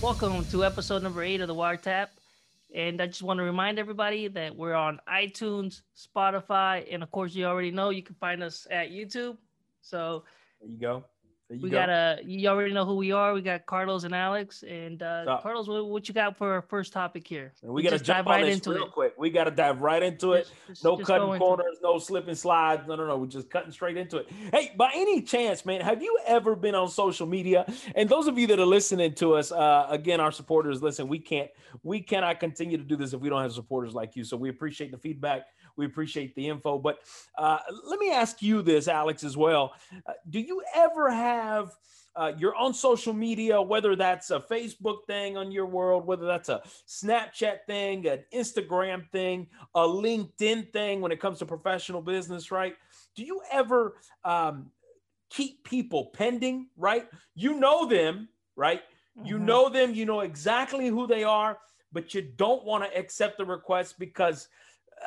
Welcome to episode number eight of the Wiretap. And I just want to remind everybody that we're on iTunes, Spotify, and of course, you already know you can find us at YouTube. So There you go. We go. got a, you already know who we are. We got Carlos and Alex. And uh, Stop. Carlos, what, what you got for our first topic here? And we got to dive right into real it. quick. We got to dive right into it. Just- just- No just cutting corners, no slipping slides. No, no, no. We're just cutting straight into it. Hey, by any chance, man, have you ever been on social media? And those of you that are listening to us, uh, again, our supporters, listen, we can't, we cannot continue to do this if we don't have supporters like you. So we appreciate the feedback. We appreciate the info. But uh, let me ask you this, Alex, as well. Uh, do you ever have uh, you're on social media, whether that's a Facebook thing on your world, whether that's a Snapchat thing, an Instagram thing, a LinkedIn thing when it comes to professional business, right? Do you ever um, keep people pending, right? You know them, right? You Mhm. know them, you know exactly who they are, but you don't want to accept the request because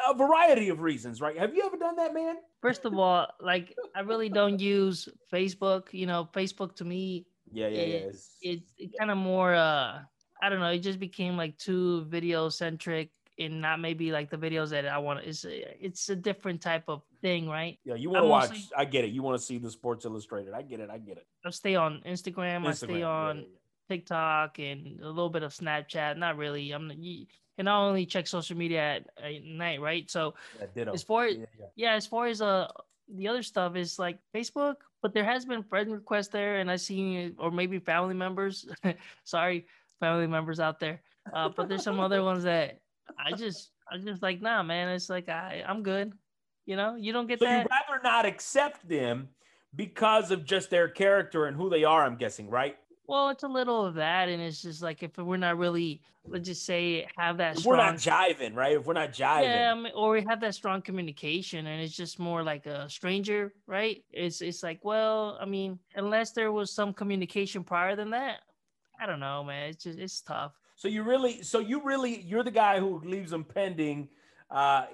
a variety of reasons, right? Have you ever done that, man? First of all, like I really don't use Facebook. You know, Facebook to me Yeah, yeah, yeah. It- it's kind of more uh i don't know it just became like too video centric and not maybe like the videos that i want it's it's a different type of thing right Yeah, you want to watch. mostly- I get it. You want to see the Sports Illustrated. I get it. I get it. i stay on instagram, i Instagram, stay yeah, on yeah, yeah. tiktok and a little bit of snapchat not really i'm you, and i only check social media at, at night right so Yeah, as far Yeah, yeah. yeah as far as uh the other stuff is like facebook but there has been friend requests there and i seen or maybe family members sorry family members out there uh but there's some other ones that i just i just like nah man it's like i i'm good you know you don't get So that you'd rather not accept them because of just their character and who they are. I'm guessing, right? Well it's a little of that and it's just like if we're not really let's just say have that If we're not jiving, right? If we're not jiving, Yeah, I mean, or we have that strong communication, and it's just more like a stranger, right? It's it's like, well, I mean, unless there was some communication prior than that, I don't know, man. It's just it's tough. So you really, so you really, you're the guy who leaves them pending. Uh,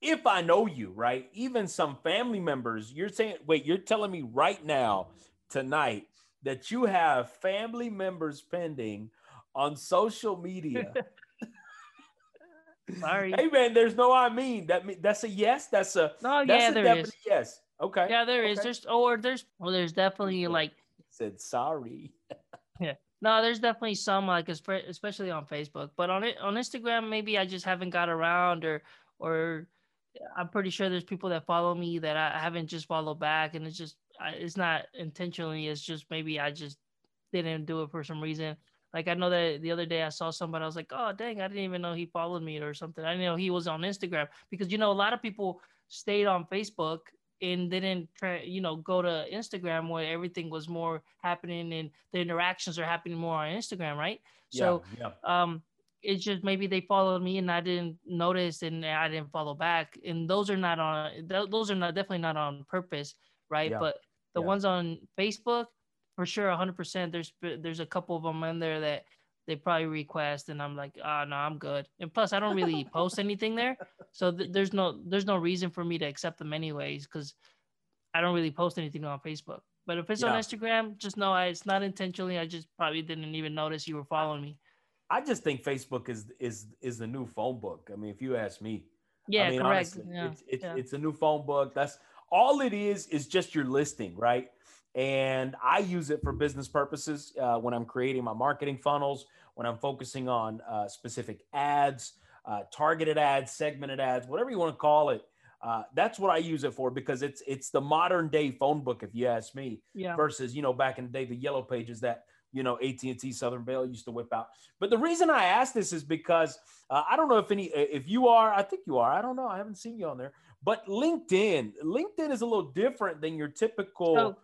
if I know you, right? Even some family members, you're saying, wait, you're telling me right now, tonight, that you have family members pending on social media. Sorry. hey man, there's no I mean. That mean that's a yes. That's a no, that's yeah, a there is. yes. Okay. Yeah, there is. okay. There's or there's well, there's definitely like Said sorry. Yeah. No, there's definitely some like especially on Facebook, but on it on Instagram, maybe I just haven't got around or or I'm pretty sure there's people that follow me that I haven't just followed back, and it's just I- it's not intentionally. It's just maybe I just didn't do it for some reason. Like I know that the other day I saw somebody, I was like, oh dang, I didn't even know he followed me or something. I didn't know he was on Instagram because you know a lot of people stayed on Facebook and didn't try, you know, go to Instagram where everything was more happening and the interactions are happening more on Instagram, right? So yeah, yeah. um it's just maybe they followed me and I didn't notice and I didn't follow back. And those are not on those are not definitely not on purpose, right? Yeah. But the Yeah. ones on Facebook, for sure, 100%. There's there's a couple of them in there that they probably request, and I'm like, ah, oh no, I'm good. And plus, I don't really post anything there, so th- there's no there's no reason for me to accept them anyways, because I don't really post anything on Facebook. But if it's on Instagram, just know I, it's not intentionally. I just probably didn't even notice you were following me. I just think Facebook is is is the new phone book. I mean, if you ask me, Yeah, I mean, correct. honestly, yeah, it's it's, yeah. it's a new phone book. That's all it is. Is just your listing, right? And I use it for business purposes uh, when I'm creating my marketing funnels, when I'm focusing on uh, specific ads, uh, targeted ads, segmented ads, whatever you want to call it. Uh, that's what I use it for because it's it's the modern day phone book, if you ask me yeah. versus you know back in the day the yellow pages that you know AT&T Southern Bell used to whip out. But the reason I ask this is because uh, I don't know if any if you are I think you are I don't know I haven't seen you on there. But LinkedIn LinkedIn is a little different than your typical. So-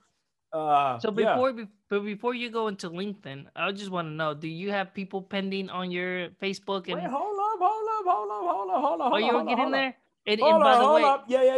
uh, So yeah. before be- but before you go into LinkedIn, I just want to know: Do you have people pending on your Facebook? Wait, And hold up, hold up, hold up, hold up, hold up. are you up, gonna hold get up, in hold up. there? And, Hold and by up, the hold way, up. Yeah, yeah,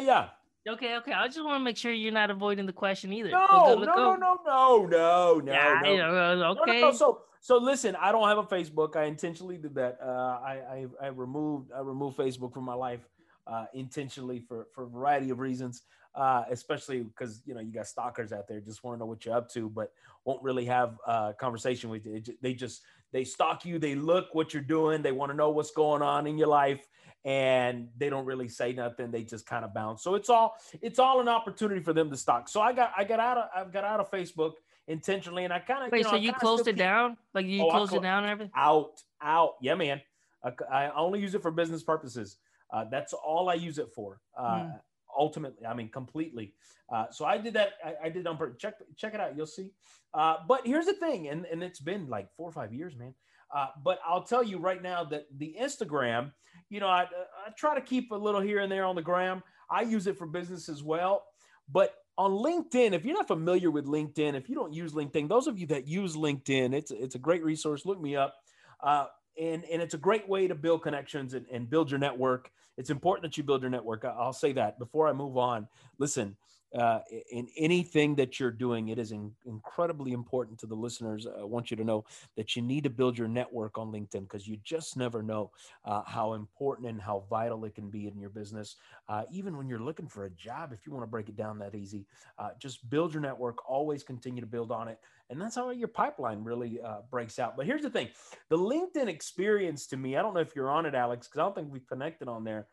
yeah. okay, okay. I just want to make sure you're not avoiding the question either. No, no, no, no, no, no, no, Yeah, no. know, uh, No, no, okay. no. So, so listen, I don't have a Facebook. I intentionally did that. Uh, I, I, I removed, I removed Facebook from my life uh, intentionally for for a variety of reasons. uh, especially because you know you got stalkers out there just want to know what you're up to, but won't really have a conversation with you. They just they stalk you, they look what you're doing, they want to know what's going on in your life, and they don't really say nothing. They just kind of bounce. So it's all it's all an opportunity for them to stalk. So I got I got out of I've got out of Facebook intentionally, and I kind of wait. You know, so you closed it keep, down? Like you oh, closed it down and everything? Out, out. Yeah, man. I, I only use it for business purposes. Uh, that's all I use it for. Uh, mm. Ultimately, I mean, completely. Uh, so I did that. I, I did on check check it out. You'll see. Uh, but here's the thing, and and it's been like four or five years, man. Uh, but I'll tell you right now that the Instagram, you know, I, I try to keep a little here and there on the gram. I use it for business as well. But on LinkedIn, if you're not familiar with LinkedIn, if you don't use LinkedIn, those of you that use LinkedIn, it's it's a great resource. Look me up. Uh, and, and it's a great way to build connections and, and build your network. It's important that you build your network. I'll say that before I move on. Listen, uh, in anything that you're doing, it is in, incredibly important to the listeners. I want you to know that you need to build your network on LinkedIn because you just never know uh, how important and how vital it can be in your business. Uh, even when you're looking for a job, if you want to break it down that easy, uh, just build your network, always continue to build on it. And that's how your pipeline really uh, breaks out. But here's the thing the LinkedIn experience to me, I don't know if you're on it, Alex, because I don't think we've connected on there.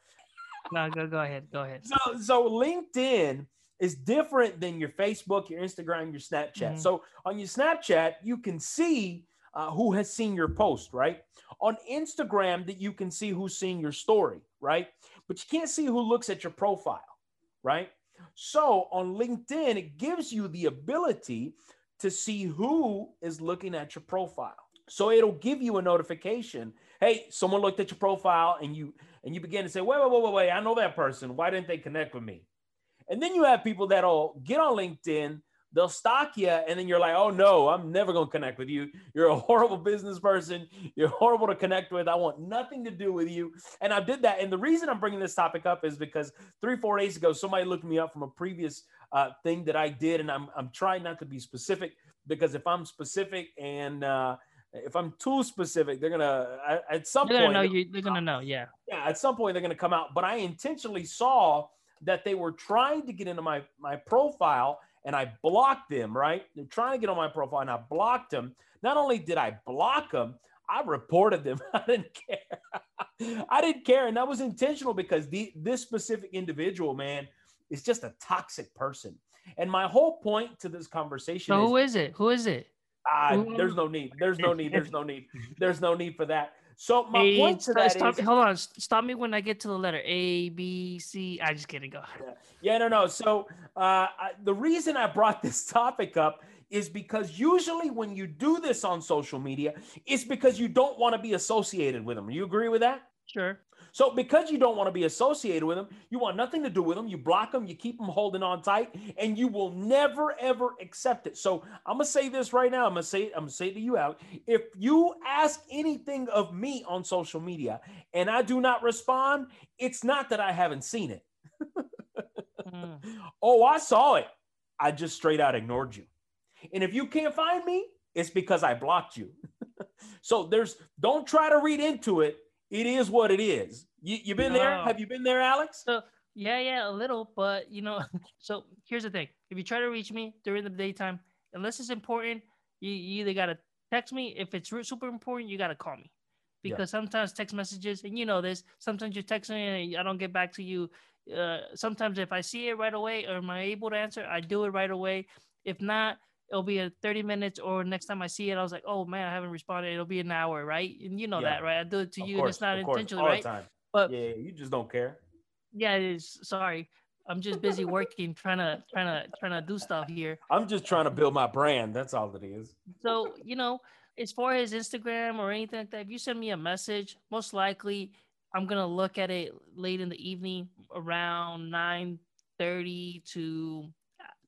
No, go, go ahead. Go ahead. So, so LinkedIn is different than your Facebook, your Instagram, your Snapchat. Mm-hmm. So on your Snapchat, you can see uh, who has seen your post, right? On Instagram, that you can see who's seen your story, right? But you can't see who looks at your profile, right? So on LinkedIn, it gives you the ability to see who is looking at your profile. So it'll give you a notification. Hey, someone looked at your profile, and you and you begin to say, wait, wait, wait, wait, wait. I know that person. Why didn't they connect with me? And then you have people that'll get on LinkedIn, they'll stalk you, and then you're like, oh no, I'm never going to connect with you. You're a horrible business person. You're horrible to connect with. I want nothing to do with you. And I did that. And the reason I'm bringing this topic up is because three, four days ago, somebody looked me up from a previous uh, thing that I did. And I'm, I'm trying not to be specific because if I'm specific and, uh, if I'm too specific, they're gonna at some they're point. Gonna know you, they're gonna know, yeah. Yeah, at some point they're gonna come out. But I intentionally saw that they were trying to get into my my profile and I blocked them, right? They're trying to get on my profile and I blocked them. Not only did I block them, I reported them. I didn't care. I didn't care. And that was intentional because the, this specific individual, man, is just a toxic person. And my whole point to this conversation so is, who is it? Who is it? Uh, there's no need. There's no need. There's no need. There's no need for that. So my a, point to that stop, is, hold on, stop me when I get to the letter A, B, C. I just get kidding. Go. Yeah, yeah no, no. So uh, I, the reason I brought this topic up is because usually when you do this on social media, it's because you don't want to be associated with them. You agree with that? Sure. So because you don't want to be associated with them, you want nothing to do with them, you block them, you keep them holding on tight, and you will never ever accept it. So I'm gonna say this right now. I'm gonna say I'm gonna say it to you out. If you ask anything of me on social media and I do not respond, it's not that I haven't seen it. mm. Oh, I saw it. I just straight out ignored you. And if you can't find me, it's because I blocked you. so there's don't try to read into it it is what it is. You you been no. there? Have you been there, Alex? So yeah, yeah, a little, but you know, so here's the thing: if you try to reach me during the daytime, unless it's important, you, you either gotta text me. If it's super important, you gotta call me, because yeah. sometimes text messages, and you know this, sometimes you text me and I don't get back to you. Uh, sometimes if I see it right away or am I able to answer, I do it right away. If not, it'll be a 30 minutes or next time I see it, I was like, oh man, I haven't responded. It'll be an hour, right? And you know yeah. that, right? I do it to of you course, and it's not intentionally, right? But yeah, you just don't care. Yeah, it is. Sorry. I'm just busy working, trying to trying to trying to do stuff here. I'm just trying to build my brand. That's all it is. So, you know, as far as Instagram or anything like that, if you send me a message, most likely I'm gonna look at it late in the evening around 9 30 to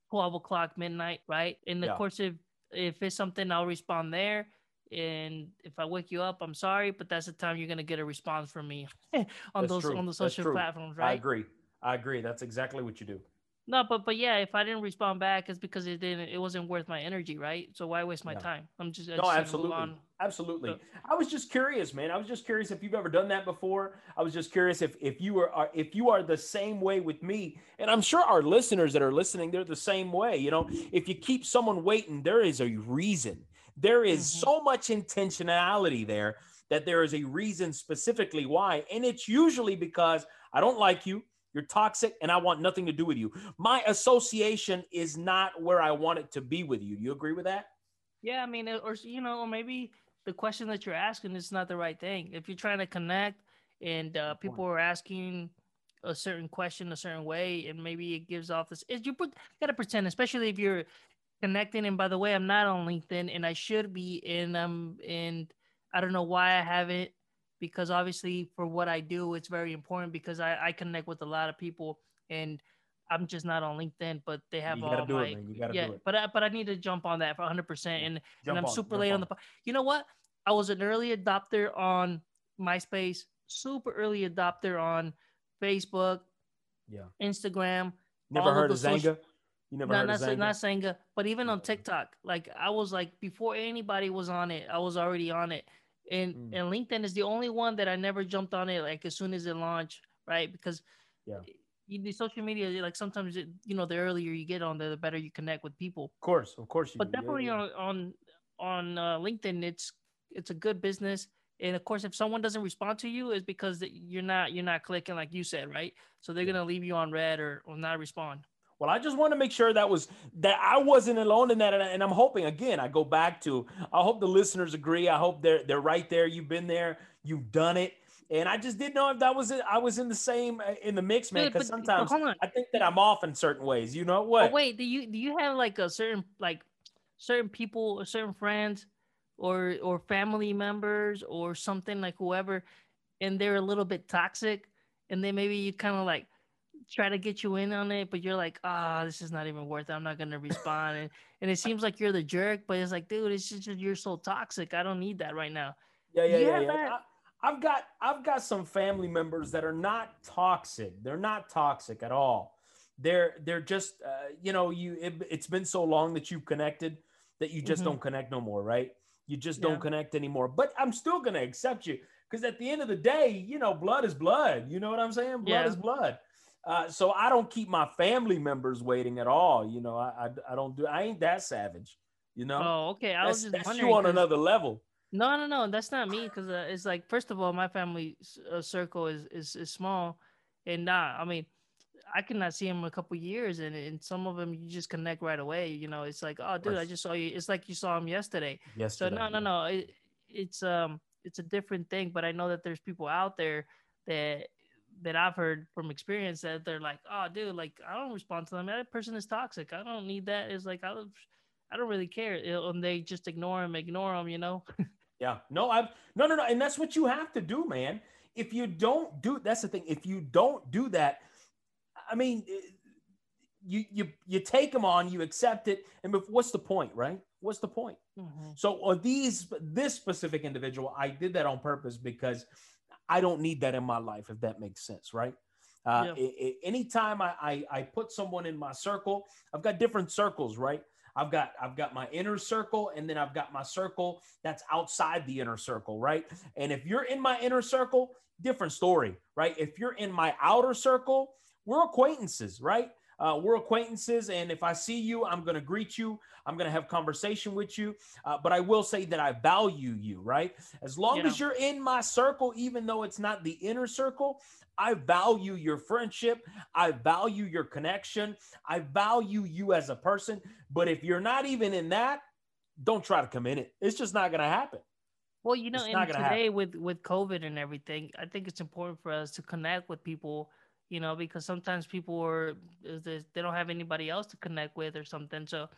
12 o'clock midnight, right? In the yeah. course of if it's something, I'll respond there. And if I wake you up, I'm sorry, but that's the time you're gonna get a response from me on that's those true. on the social platforms, right? I agree. I agree. That's exactly what you do. No, but but yeah, if I didn't respond back, it's because it didn't. It wasn't worth my energy, right? So why waste my Yeah. time? I'm just I No, just absolutely. Absolutely. So- I was just curious, man. I was just curious if you've ever done that before. I was just curious if if you are are- if you are the same way with me, and I'm sure our listeners that are listening, they're the same way. You know, if you keep someone waiting, there is a reason. There is Mhm. so much intentionality there that there is a reason specifically why, and it's usually because I don't like you. You're toxic, and I want nothing to do with you. My association is not where I want it to be with you. Do you agree with that? Yeah, I mean, or you know, or maybe the question that you're asking is not the right thing. If you're trying to connect and uh, people are asking a certain question a certain way, and maybe it gives off this, is you put, gotta pretend, especially if you're connecting. And by the way, I'm not on LinkedIn, and I should be, and um, and I don't know why I haven't, because obviously for what I do, it's very important because I I connect with a lot of people, and I'm just not on LinkedIn, but they have You all my it, man. You gotta yeah, do it. but I, but I need to jump on that for 100. percent And Jump and I'm on, super late on on. the. You know what? I was an early adopter on MySpace, super early adopter on Facebook, Yeah. Instagram. Never of heard of social- Xanga? You never Not heard not, of Xanga? not Senga, but even on TikTok, like I was like before anybody was on it, I was already on it. And Mm. and LinkedIn is the only one that I never jumped on it like as soon as it launched, right? Because Yeah. you the social media like sometimes it, you know the earlier you get on there, the better you connect with people Of course, of course you but do. Yeah, definitely yeah. on on on uh, LinkedIn, it's it's a good business. And of course, if someone doesn't respond to you, it's because you're not you're not clicking like you said, right? So they're Yeah. gonna leave you on red or, or not respond. Well, I just want to make sure that was that I wasn't alone in that, and, I- and I'm hoping again. I go back to. I hope the listeners agree. I hope they're they're right there. You've been there. You've done it. And I just didn't know if that was it. I was in the same in the mix, man. Because but- but sometimes. I think that I'm off in certain ways. You know But what? wait, do you do you have like a certain like certain people or certain friends or or family members or something like whoever, and they're a little bit toxic, and then maybe you kind of like try to get you in on it, but you're like, ah, this is not even worth it. I'm not gonna respond, and and it seems like you're the jerk, but it's like, dude, it's just you're so toxic. I don't need that right now. Yeah, yeah, yeah. yeah. that? I, I've got I've got some family members that are not toxic. They're not toxic at all. They're they're just uh, you know you it, it's been so long that you've connected that you just Mhm. don't connect no more, right? You just Yeah. don't connect anymore. But I'm still gonna accept you because at the end of the day, you know, blood is blood. You know what I'm saying? Blood Yeah. is blood. Uh, so I don't keep my family members waiting at all. You know, I, I I don't do. I ain't that savage. You know, Oh, okay. I that's, was just that's wondering. you on another level. No, no, no. That's not me because uh, it's like first of all, my family uh, circle is, is is small, and nah, I mean, I cannot see him a couple years, and and some of them you just connect right away. You know, it's like, oh, dude, I just saw you. It's like you saw him yesterday. Yes. So no, no, no. It, it's um, it's a different thing. But I know that there's people out there that that I've heard from experience that they're like, oh, dude, like I don't respond to them. That person is toxic. I don't need that. It's like I don't, I don't really care, and they just ignore him, ignore him. You know. Yeah. No, I've no, no, no. And that's what you have to do, man. If you don't do, that's the thing. If you don't do that, I mean, eh, you you you take them on, you accept it, and what's the point, right? What's the point? Mhm. So are these this specific individual, I did that on purpose because I don't need that in my life, if that makes sense, right? Uh, Yeah. anytime I, I I put someone in my circle, I've got different circles, right? I've got I've got my inner circle, and then I've got my circle that's outside the inner circle, right? And if you're in my inner circle, different story, right? If you're in my outer circle, we're acquaintances, right? Uh, we're acquaintances, and if I see you, I'm going to greet you. I'm going to have conversation with you. Uh, but I will say that I value you, right? As long as you're in my circle, even though it's not the inner circle, I value your friendship. I value your connection. I value you as a person. But if you're not even in that, don't try to come in it. It's just not going to happen. Well, you know, and today with with COVID and everything, I think it's important for us to connect with people. You know, because sometimes people are is uh, this- they don't have anybody else to connect with or something. So,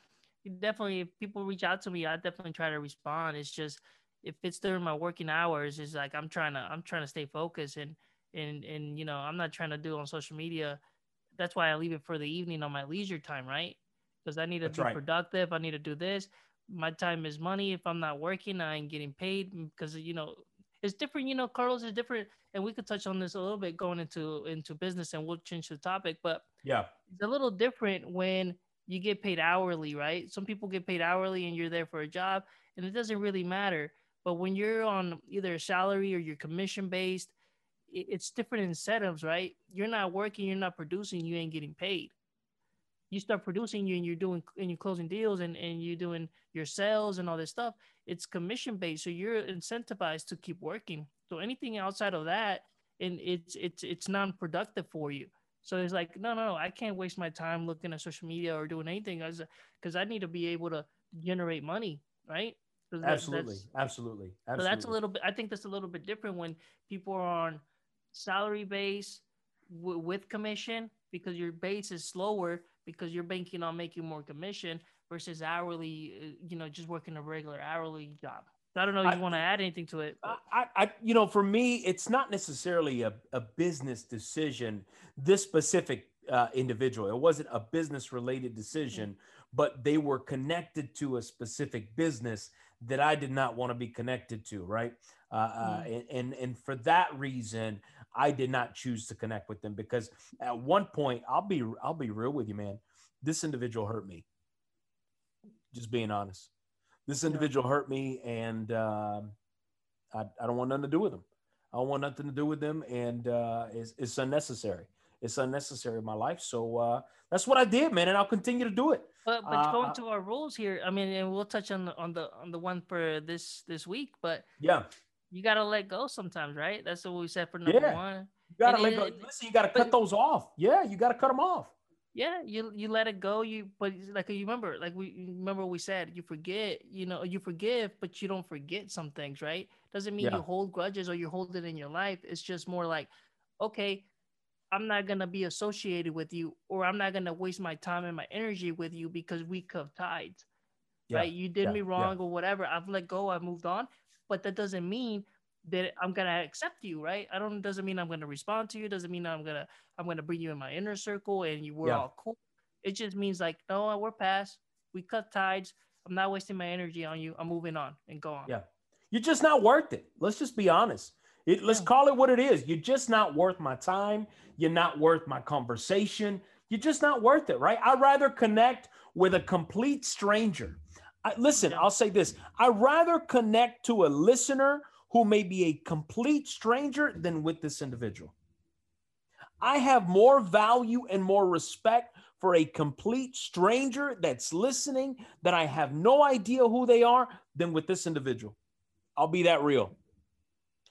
definitely, if people reach out to me, I definitely try to respond. It's just if it's during my working hours, it's like I'm trying to I'm trying to stay focused and and and you know I'm not trying to do on social media. That's why I leave it for the evening on my leisure time, right? Because I need to That's be right. productive. I need to do this my time is money. If I'm not working, I ain't getting paid because you know it's different, you know, Carlos is different, and we could touch on this a little bit going into into business, and we'll change the topic. But yeah, it's a little different when you get paid hourly, right? Some people get paid hourly, and you're there for a job, and it doesn't really matter. But when you're on either a salary or you're commission based, it's different incentives, right? You're not working, you're not producing, you ain't getting paid. You start producing you and you're doing and you're closing deals and, and you're doing your sales and all this stuff. It's commission based. So you're incentivized to keep working. So anything outside of that, and it's it's it's non-productive for you. So it's like, no, no, no, I can't waste my time looking at social media or doing anything because I need to be able to generate money, right? Absolutely, absolutely, absolutely. So that's a little bit. I think that's a little bit different when people are on salary base w- with commission because your base is slower because you're banking on making more commission versus hourly. Uh, you know, just working a regular hourly job. I don't know if you want to add anything to it. I, I, you know, for me, it's not necessarily a, a business decision. This specific uh, individual, it wasn't a business related decision, mm-hmm. but they were connected to a specific business that I did not want to be connected to, right? Uh, uh, mm. and, and and for that reason, I did not choose to connect with them because at one point, I'll be I'll be real with you, man. This individual hurt me. Just being honest, this individual yeah. hurt me, and um, I I don't want nothing to do with them. I don't want nothing to do with them, and uh, it's, it's unnecessary. It's unnecessary in my life. So uh, that's what I did, man, and I'll continue to do it. But but uh, going to our rules here, I mean, and we'll touch on the on the on the one for this this week. But yeah, you gotta let go sometimes, right? That's what we said for number yeah. one. You gotta and let it, go. Listen, you gotta cut those off. Yeah, you gotta cut them off. Yeah, you you let it go. You but like you remember, like we remember we said, you forget. You know, you forgive, but you don't forget some things, right? Doesn't mean yeah. you hold grudges or you hold it in your life. It's just more like, okay, I'm not gonna be associated with you, or I'm not gonna waste my time and my energy with you because we cut ties. Yeah. Right? You did yeah. me wrong or whatever. I've let go. I've moved on but that doesn't mean that I'm gonna accept you, right? I don't doesn't mean I'm gonna respond to you. Doesn't mean I'm gonna I'm gonna bring you in my inner circle and you we're yeah. all cool. It just means like, no, we're past. We cut ties. I'm not wasting my energy on you. I'm moving on and go on. Yeah, you're just not worth it. Let's just be honest. It, let's yeah. call it what it is. You're just not worth my time. You're not worth my conversation. You're just not worth it, right? I'd rather connect with a complete stranger I, listen. I'll say this. I rather connect to a listener who may be a complete stranger than with this individual. I have more value and more respect for a complete stranger that's listening that I have no idea who they are than with this individual. I'll be that real.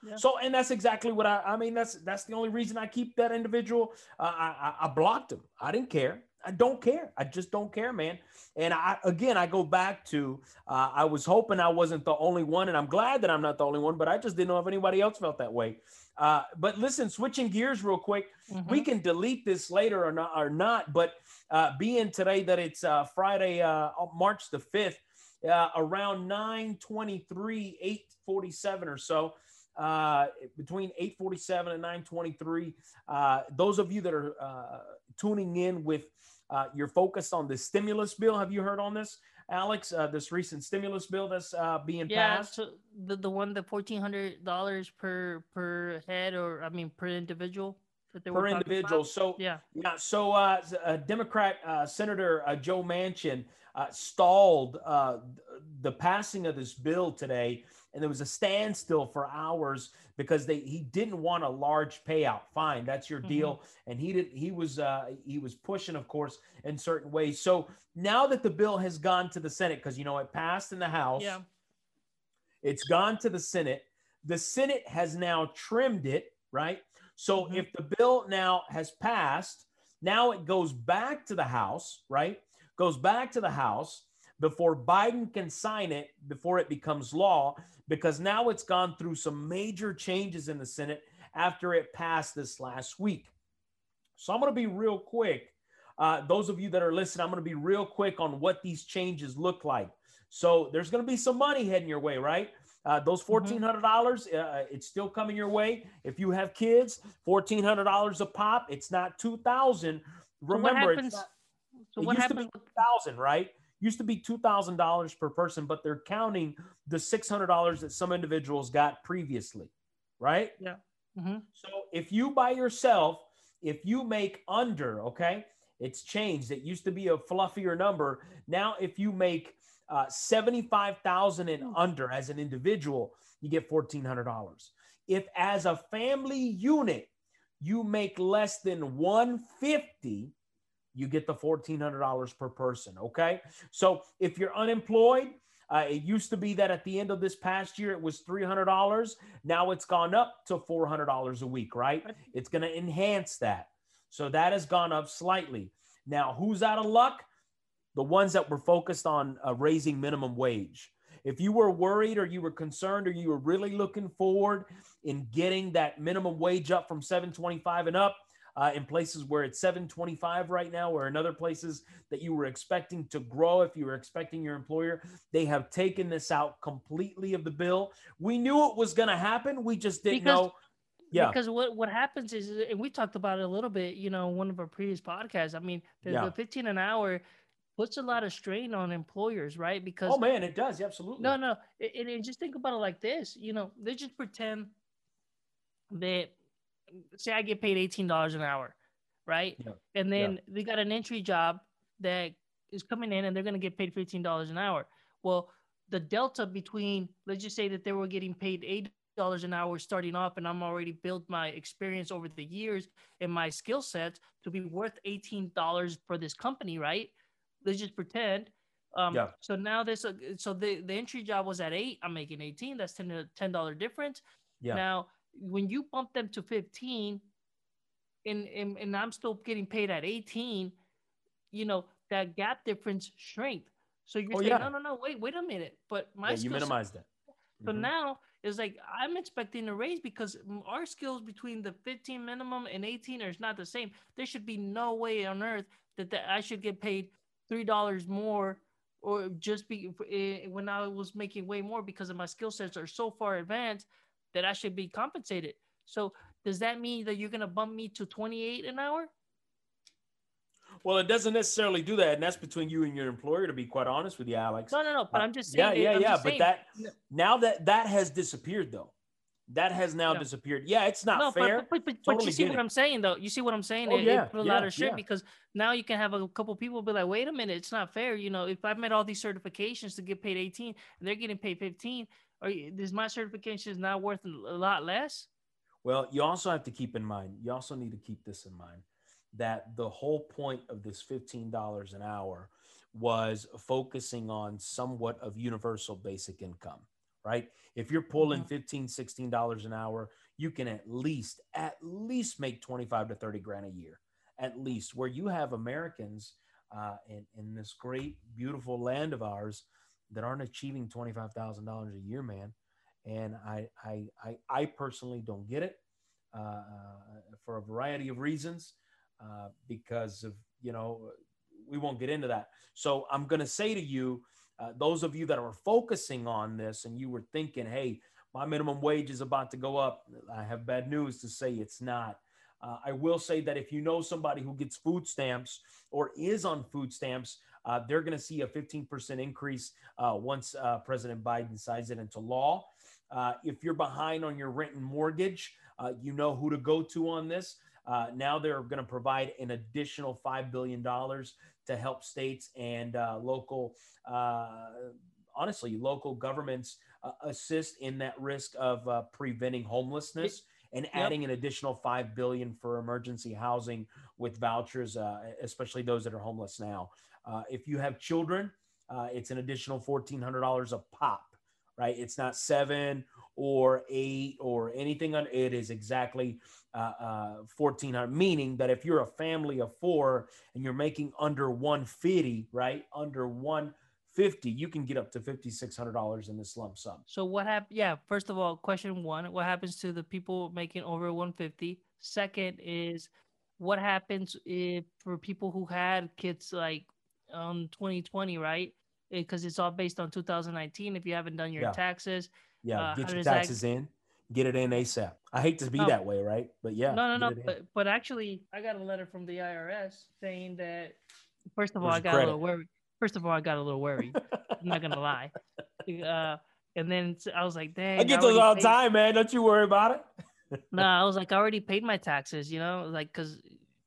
Yeah. So, and that's exactly what I, I mean, that's, that's the only reason I keep that individual. Uh, I, I, I blocked him. I didn't care. I don't care. I just don't care, man. And I again, I go back to uh, I was hoping I wasn't the only one, and I'm glad that I'm not the only one. But I just didn't know if anybody else felt that way. Uh, but listen, switching gears real quick, mm-hmm. we can delete this later or not, or not. But uh, being today that it's uh, Friday, uh, March the fifth, uh, around 9:23, 8:47 or so. Uh, between 8:47 and 9:23. Uh, those of you that are uh, tuning in with uh, you're focused on the stimulus bill. Have you heard on this, Alex? Uh, this recent stimulus bill that's uh, being yeah, passed. so the the one the fourteen hundred dollars per per head, or I mean per individual. per individual. So yeah, yeah. So uh, Democrat uh, Senator uh, Joe Manchin uh, stalled uh, the passing of this bill today, and there was a standstill for hours because they he didn't want a large payout. Fine, that's your mm-hmm. deal. And he did he was uh, he was pushing, of course, in certain ways. So now that the bill has gone to the Senate, because you know it passed in the House, yeah, it's gone to the Senate. The Senate has now trimmed it, right? So mm-hmm. if the bill now has passed, now it goes back to the House, right? Goes back to the House before Biden can sign it before it becomes law because now it's gone through some major changes in the Senate after it passed this last week. So I'm going to be real quick. Uh, those of you that are listening, I'm going to be real quick on what these changes look like. So there's going to be some money heading your way, right? Uh, those mm-hmm. fourteen hundred dollars, uh, it's still coming your way. If you have kids, fourteen hundred dollars a pop. It's not two thousand. Remember, so what happens? Not, so what happens? Thousand, right? Used to be $2,000 per person, but they're counting the $600 that some individuals got previously. right? Yeah. Mm-hmm. So if you by yourself, if you make under, okay, it's changed. It used to be a fluffier number. Now, if you make uh, 75,000 and under as an individual, you get $1,400. If as a family unit, you make less than 150, you get the $1,400 per person. Okay. So if you're unemployed, uh, it used to be that at the end of this past year, it was $300. Now it's gone up to $400 a week, right? It's going to enhance that. So that has gone up slightly. Now, who's out of luck? The ones that were focused on uh, raising minimum wage. If you were worried or you were concerned or you were really looking forward in getting that minimum wage up from 725 and up, uh, in places where it's 725 right now or in other places that you were expecting to grow if you were expecting your employer they have taken this out completely of the bill we knew it was going to happen we just didn't Because- know yeah Because what, what happens is, and we talked about it a little bit, you know, one of our previous podcasts. I mean, the, Yeah. the 15 an hour puts a lot of strain on employers, right? Because oh man it does absolutely no, no, and, and just think about it like this, you know, they just pretend that, say, I get paid $18 an hour, right? Yeah. And then they got an entry job that is coming in and they're going to get paid $15 an hour. Well, the delta between, let's just say that they were getting paid $8 an hour starting off, and I'm already built my experience over the years and my skill sets to be worth $18 for this company, right? Let's just pretend. Um, Yeah. So now this, uh, so the, the entry job was at eight. I'm making 18. That's 10 to $10 difference. yeah Now, when you bump them to 15 and, and, and I'm still getting paid at 18, you know, that gap difference shrink. So you're Oh, saying, yeah. no, no, no, wait, wait a minute. But my yeah, you minimized it so Mhm. now it's like I'm expecting a raise because our skills between the 15 minimum and 18 are not the same. There should be no way on earth that, that I should get paid three dollars more or just be eh, when I was making way more because of my skill sets are so far advanced that I should be compensated. So does that mean that you're gonna bump me to 28 an hour? well it doesn't necessarily do that and that's between you and your employer to be quite honest with you alex No, no, no. But Uh, I'm just yeah saying. yeah I'm yeah but saying- that now that that has disappeared though that has now Yeah. disappeared yeah it's not no, fair but, but, but, but you see what it. I'm saying, though. You see what I'm saying? Oh, it, yeah, it put a lot of shit yeah. because now you can have a couple people be like, wait a minute, it's not fair. You know, if I've met all these certifications to get paid 18 and they're getting paid 15, or is my certification is now worth a lot less? Well, you also have to keep in mind, you also need to keep this in mind that the whole point of this $15 an hour was focusing on somewhat of universal basic income, right? If you're pulling Mhm. $15, $16 an hour, you can at least, at least make 25 to 30 grand a year, at least where you have Americans uh, in, in this great, beautiful land of ours that aren't achieving $25,000 a year, man and I I I, I personally don't get it uh, for a variety of reasons uh, because of you know we won't get into that. So I'm going to say to you, uh, those of you that are focusing on this and you were thinking, hey, my minimum wage is about to go up. I have bad news to say it's not. Uh, I will say that if you know somebody who gets food stamps or is on food stamps, uh, they're going to see a 15% increase uh, once uh, President Biden signs it into law. Uh, if you're behind on your rent and mortgage, uh, you know who to go to on this. Uh, now they're going to provide an additional $5 billion to help states and uh, local, uh, honestly, local governments uh, assist in that risk of uh, preventing homelessness and adding an additional 5 billion for emergency housing with vouchers, uh, especially those that are homeless now. Uh, if you have children, uh, it's an additional $1,400 a pop right? It's not seven or eight or anything. On it is exactly uh, uh, fourteen hundred. Meaning that if you're a family of four and you're making under one fifty, right, under one fifty, you can get up to fifty six hundred dollars in this lump sum. So what happened? Yeah, first of all, question one: What happens to the people making over 150? Second is what happens if for people who had kids like um 2020, right? Because it's all based on 2019. If you haven't done your Yeah. taxes, Yeah, Uh, get your does that- taxes in, get it in ASAP. I hate to be No. that way, right? But yeah, no, no, no. But, but actually, I got a letter from the IRS saying that. First of all, Where's I got credit? a little worried. First of all, I got a little worried. I'm not gonna lie. Uh, And then I was like, dang. I get those all the time, man. Don't you worry about it. no, I was like, I already paid my taxes, you know, like because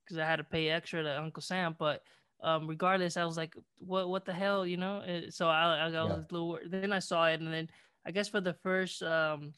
because I had to pay extra to Uncle Sam. But um, regardless, I was like, what what the hell, you know? So I, I, was yeah. a little. Then I saw it, and then I guess for the first, um,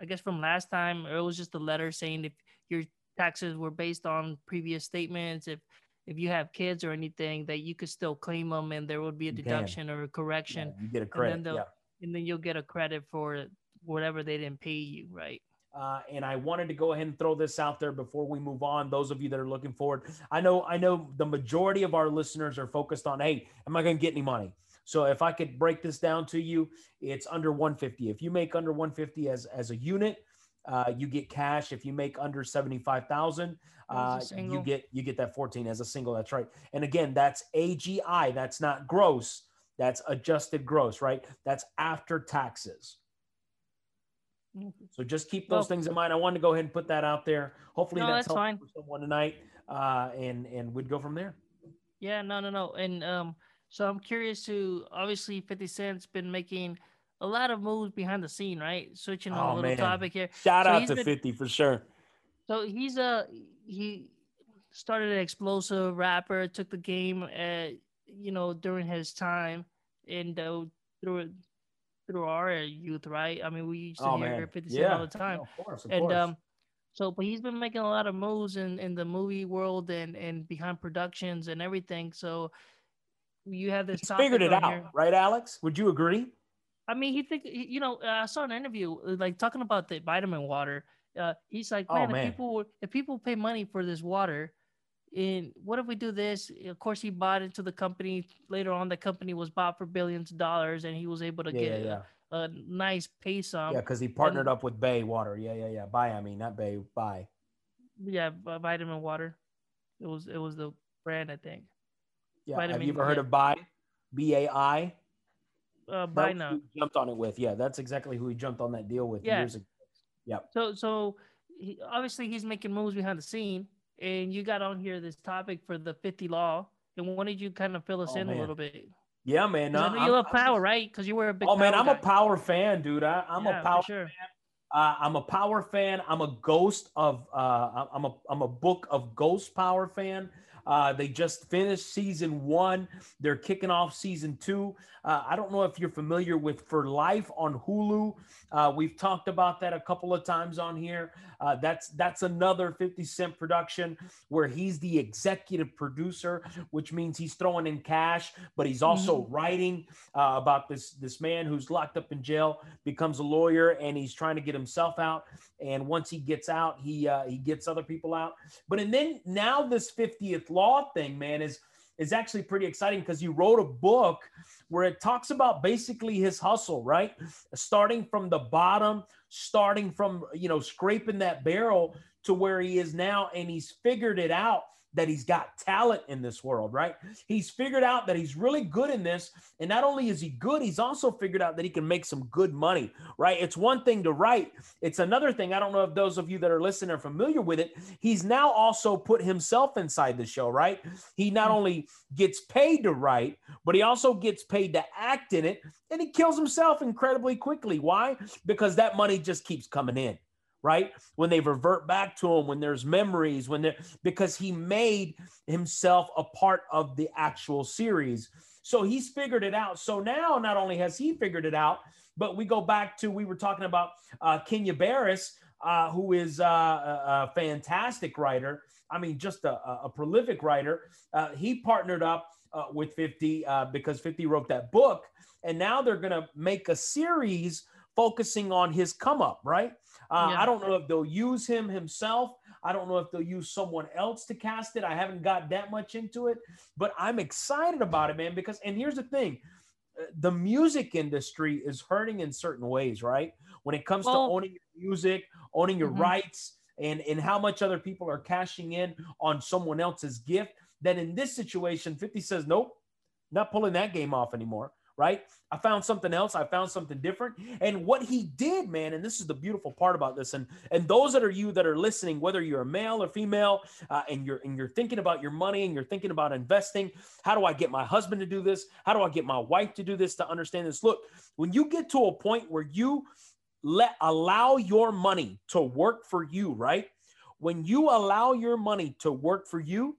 I guess from last time, it was just a letter saying if your taxes were based on previous statements, if if you have kids or anything, that you could still claim them, and there would be a deduction or a correction. Yeah, you get a credit. And yeah. and then you'll get a credit for whatever they didn't pay you, right? Uh, and I wanted to go ahead and throw this out there before we move on. Those of you that are looking forward, I know, I know the majority of our listeners are focused on, hey, am I going to get any money? So if I could break this down to you, it's under 150. If you make under 150 as as a unit, uh, you get cash. If you make under 75,000, uh, you get you get that 14 as a single. That's right. And again, that's AGI. That's not gross. That's adjusted gross, right? That's after taxes. So just keep those well, things in mind. I wanted to go ahead and put that out there. Hopefully no, that's, that's fine. for someone tonight, uh, and and we'd go from there. Yeah, no, no, no. And um, so I'm curious to obviously 50 Cent's been making a lot of moves behind the scene, right? Switching on oh, a little man. topic here. Shout so out to been, 50 for sure. So he's a he started an explosive rapper, took the game at you know during his time and uh, through through our youth, right? I mean, we used to oh, hear man. 50 Cent yeah. all the time. Of course, of and course. um, so, but he's been making a lot of moves in, in the movie world and, and behind productions and everything. So, you have this. figured it out, here. right, Alex? Would you agree? I mean, he think you know. Uh, I saw an interview like talking about the vitamin water. Uh, he's like, man, oh, man. if people if people pay money for this water, and what if we do this? Of course, he bought into the company. Later on, the company was bought for billions of dollars, and he was able to yeah, get yeah, yeah. A, a, nice pay sum. Yeah, because he partnered and, up with Bay Water. Yeah, yeah, yeah. Bai, I mean, not Bay. Bai. Yeah, vitamin water. It was it was the brand, I think. Yeah. Vitamin, Have you ever heard of Bai? B A I. Uh, Bai now. Jumped on it with. Yeah, that's exactly who he jumped on that deal with yeah. years ago. Yeah. So so he, obviously he's making moves behind the scene and you got on here this topic for the 50 law. And wanted you kind of fill us oh, in man. a little bit? Yeah, man. No, you love power, right? Because you were a big. Oh man, I'm guy. a power fan, dude. I, am yeah, a power sure. fan. Uh, I'm a power fan. I'm a ghost of. Uh, I'm a I'm a book of ghost power fan. Uh, they just finished season one. They're kicking off season two. Uh, I don't know if you're familiar with For Life on Hulu. Uh, we've talked about that a couple of times on here. Uh, that's that's another 50 Cent production where he's the executive producer, which means he's throwing in cash, but he's also mm-hmm. writing uh, about this this man who's locked up in jail, becomes a lawyer, and he's trying to get himself out. And once he gets out, he uh, he gets other people out. But and then now this 50th law thing, man, is is actually pretty exciting because you wrote a book where it talks about basically his hustle, right? Starting from the bottom, starting from, you know, scraping that barrel to where he is now, and he's figured it out that he's got talent in this world, right? He's figured out that he's really good in this. And not only is he good, he's also figured out that he can make some good money, right? It's one thing to write, it's another thing. I don't know if those of you that are listening are familiar with it. He's now also put himself inside the show, right? He not mm. only gets paid to write, but he also gets paid to act in it. And he kills himself incredibly quickly. Why? Because that money just keeps coming in right? When they revert back to him, when there's memories, when they're because he made himself a part of the actual series. So he's figured it out. So now not only has he figured it out, but we go back to we were talking about uh, Kenya Barris, uh, who is uh, a, a, fantastic writer. I mean, just a, a prolific writer. Uh, he partnered up uh, with 50 uh, because 50 wrote that book, and now they're going to make a series focusing on his come up, right? Uh, yeah. I don't know if they'll use him himself. I don't know if they'll use someone else to cast it. I haven't got that much into it, but I'm excited about it, man. Because, and here's the thing uh, the music industry is hurting in certain ways, right? When it comes well, to owning your music, owning your mm-hmm. rights, and, and how much other people are cashing in on someone else's gift, then in this situation, 50 says, nope, not pulling that game off anymore right? I found something else. I found something different. And what he did, man, and this is the beautiful part about this, and and those that are you that are listening, whether you're a male or female, uh, and you're and you're thinking about your money and you're thinking about investing, how do I get my husband to do this? How do I get my wife to do this to understand this? Look, when you get to a point where you let allow your money to work for you, right? When you allow your money to work for you,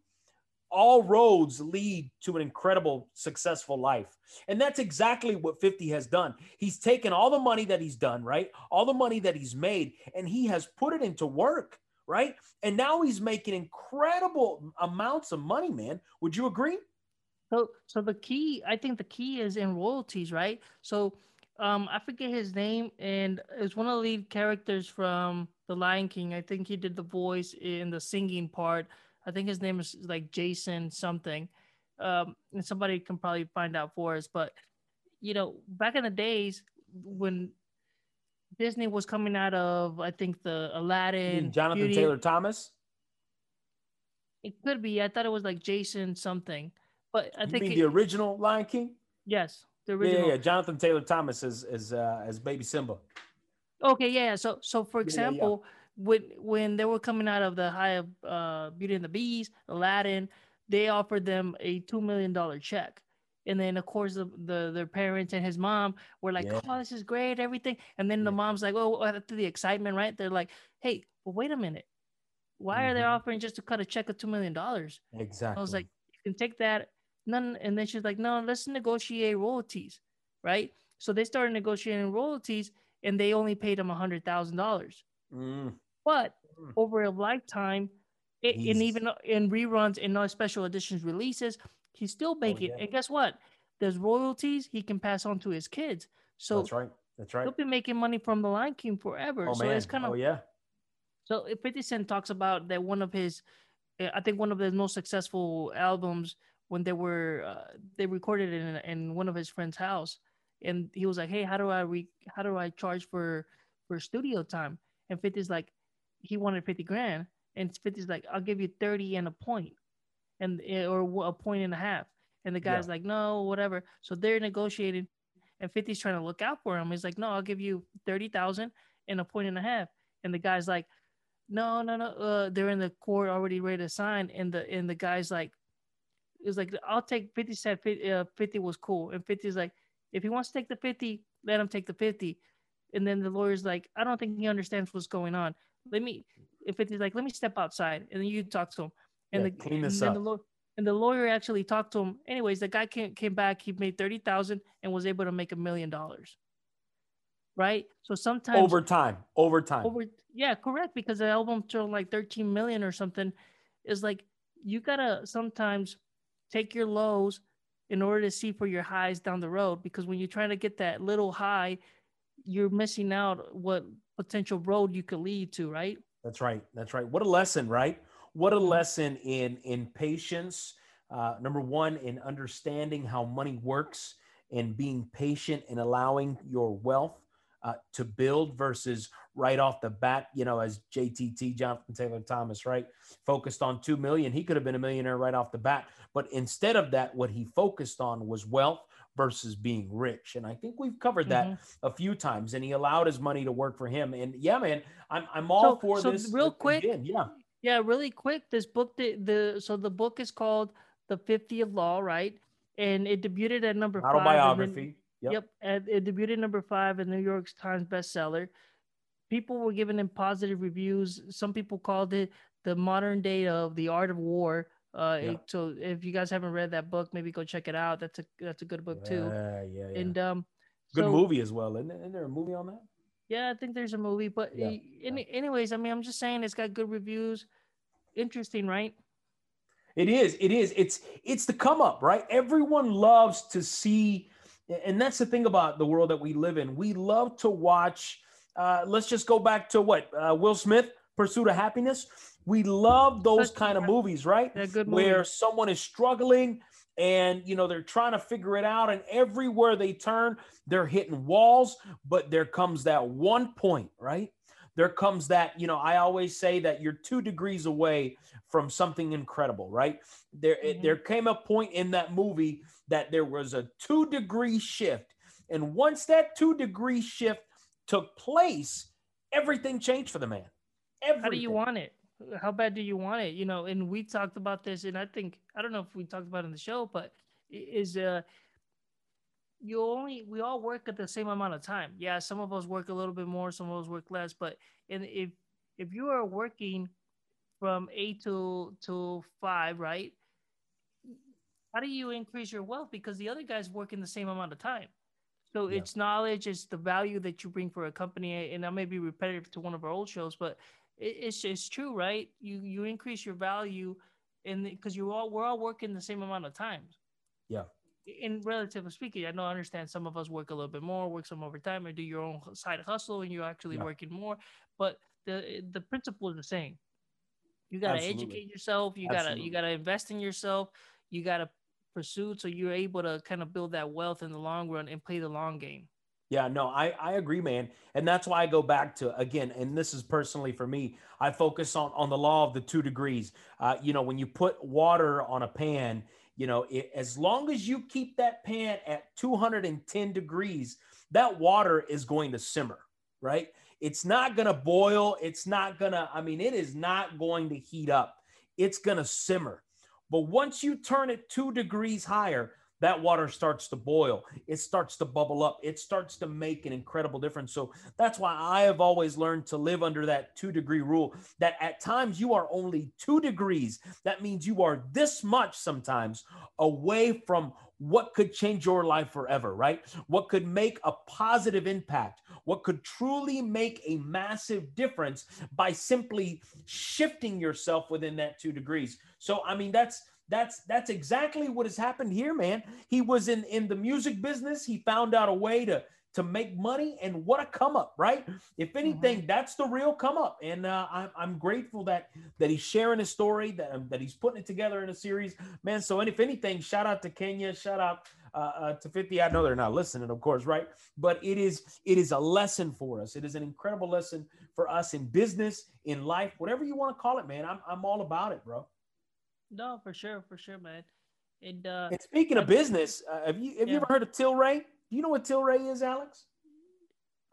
all roads lead to an incredible successful life. And that's exactly what 50 has done. He's taken all the money that he's done right? All the money that he's made and he has put it into work right? And now he's making incredible amounts of money man. Would you agree? So so the key i think the key is in royalties right? So um i forget his name and it's one of the lead characters from the lion king. I think he did the voice in the singing part I think his name is like Jason something. Um, and somebody can probably find out for us. But you know, back in the days when Disney was coming out of, I think the Aladdin, Jonathan Beauty, Taylor Thomas. It could be. I thought it was like Jason something, but I you think mean it, the original Lion King. Yes, the original. Yeah, yeah. Jonathan Taylor Thomas is is uh, as Baby Simba. Okay, yeah. So, so for example, yeah, yeah when when they were coming out of the high of uh, Beauty and the Beast, Aladdin, they offered them a two million dollar check. And then of course the, the their parents and his mom were like, yeah. "Oh, this is great, everything." And then yeah. the mom's like, "Oh, after the excitement, right?" They're like, "Hey, but wait a minute, why mm-hmm. are they mm-hmm. offering just to cut a check of two million dollars?" Exactly. I was like, "You can take that." None. And then she's like, "No, let's negotiate royalties, right?" So they started negotiating royalties, and they only paid him a hundred thousand dollars. Mm. But mm. over a lifetime, it, and even in reruns and no special editions releases, he's still making. Oh, yeah. And guess what? There's royalties he can pass on to his kids. So that's right. That's right. He'll be making money from the Lion King forever. Oh, so man. it's kind of oh yeah. So 50 Cent talks about that one of his, I think one of his most successful albums when they were uh, they recorded it in, in one of his friend's house, and he was like, "Hey, how do I re how do I charge for for studio time?" And 50's like, he wanted 50 grand and 50's like i'll give you 30 and a point and eh, or a point and a half. And the guy's yeah. like no whatever. So they're negotiating and 50's trying to look out for him. He's like no i'll give you 30000 and a point and a half. And the guy's like no no no uh, they're in the court already ready to sign and the and the guy's like it was like i'll take 50 said 50, uh, 50 was cool and 50's like if he wants to take the 50 let him take the 50 and then the lawyer's like i don't think he understands what's going on let me if it's like let me step outside and then you talk to him. And yeah, the clean this and up. The and the lawyer actually talked to him. Anyways the guy came, came back he made 30,000 and was able to make a million dollars. Right? So sometimes over time over time. Over yeah correct because the album turned like 13 million or something. Is like you gotta sometimes take your lows in order to see for your highs down the road because when you're trying to get that little high you're missing out what potential road you could lead to, right? That's right. That's right. What a lesson, right? What a lesson in in patience. Uh, number one, in understanding how money works and being patient and allowing your wealth uh, to build versus right off the bat, you know, as JTT, Jonathan Taylor Thomas, right, focused on 2 million. He could have been a millionaire right off the bat. But instead of that, what he focused on was wealth versus being rich. And I think we've covered that mm-hmm. a few times. And he allowed his money to work for him. And yeah, man, I'm I'm all so, for so this. Real quick, again. yeah, yeah, really quick. This book, the, the so the book is called The 50th Law, right? And it debuted at number five. Autobiography. Then, yep. yep. it debuted at number five in New York Times bestseller. People were giving him positive reviews. Some people called it the modern day of the art of war. Uh, yeah. so if you guys haven't read that book, maybe go check it out. That's a that's a good book too. Yeah, yeah, yeah. And um, good so, movie as well. Isn't, isn't, there a movie on that? Yeah, I think there's a movie. But yeah, yeah. anyways, I mean, I'm just saying it's got good reviews. Interesting, right? It is. It is. It's it's the come up, right? Everyone loves to see, and that's the thing about the world that we live in. We love to watch. Uh, let's just go back to what uh, Will Smith, Pursuit of Happiness we love those kind of movies, right? Where someone is struggling and you know they're trying to figure it out and everywhere they turn they're hitting walls but there comes that one point right there comes that, you know, I always say that you're two degrees away from something incredible, right? There, mm-hmm. there came a point in that movie that there was a two degree shift. And once that two degree shift took place, everything changed for the man. Everything. How do you want it? How bad do you want it? You know, and we talked about this, and I think I don't know if we talked about it in the show, but is uh you only we all work at the same amount of time. Yeah, some of us work a little bit more, some of us work less, but and if if you are working from eight to to five, right? How do you increase your wealth? Because the other guys work in the same amount of time. So yeah. it's knowledge, it's the value that you bring for a company. And I may be repetitive to one of our old shows, but it, it's it's true, right? You you increase your value, and because you all we're all working the same amount of times. Yeah in relative speaking, I know I understand some of us work a little bit more, work some overtime, or do your own side hustle, and you're actually yeah. working more. But the the principle is the same. You gotta Absolutely. educate yourself. You Absolutely. gotta you gotta invest in yourself. You gotta pursue so you're able to kind of build that wealth in the long run and play the long game. Yeah, no, I, I agree, man. And that's why I go back to again, and this is personally for me, I focus on on the law of the two degrees. Uh, you know, when you put water on a pan, you know, it, as long as you keep that pan at 210 degrees, that water is going to simmer, right? It's not going to boil. It's not going to, I mean, it is not going to heat up. It's going to simmer. But once you turn it two degrees higher, that water starts to boil. It starts to bubble up. It starts to make an incredible difference. So that's why I have always learned to live under that two degree rule that at times you are only two degrees. That means you are this much sometimes away from what could change your life forever, right? What could make a positive impact, what could truly make a massive difference by simply shifting yourself within that two degrees. So, I mean, that's that's that's exactly what has happened here, man. He was in in the music business. He found out a way to to make money, and what a come up, right? If anything, mm-hmm. that's the real come up, and uh, I'm I'm grateful that that he's sharing his story, that um, that he's putting it together in a series, man. So, and if anything, shout out to Kenya, shout out uh, uh, to 50. I know they're not listening, of course, right? But it is it is a lesson for us. It is an incredible lesson for us in business, in life, whatever you want to call it, man. I'm I'm all about it, bro. No, for sure, for sure, man. And, uh, and speaking of business, uh, have you have yeah. you ever heard of Tilray? Do you know what Tilray is, Alex?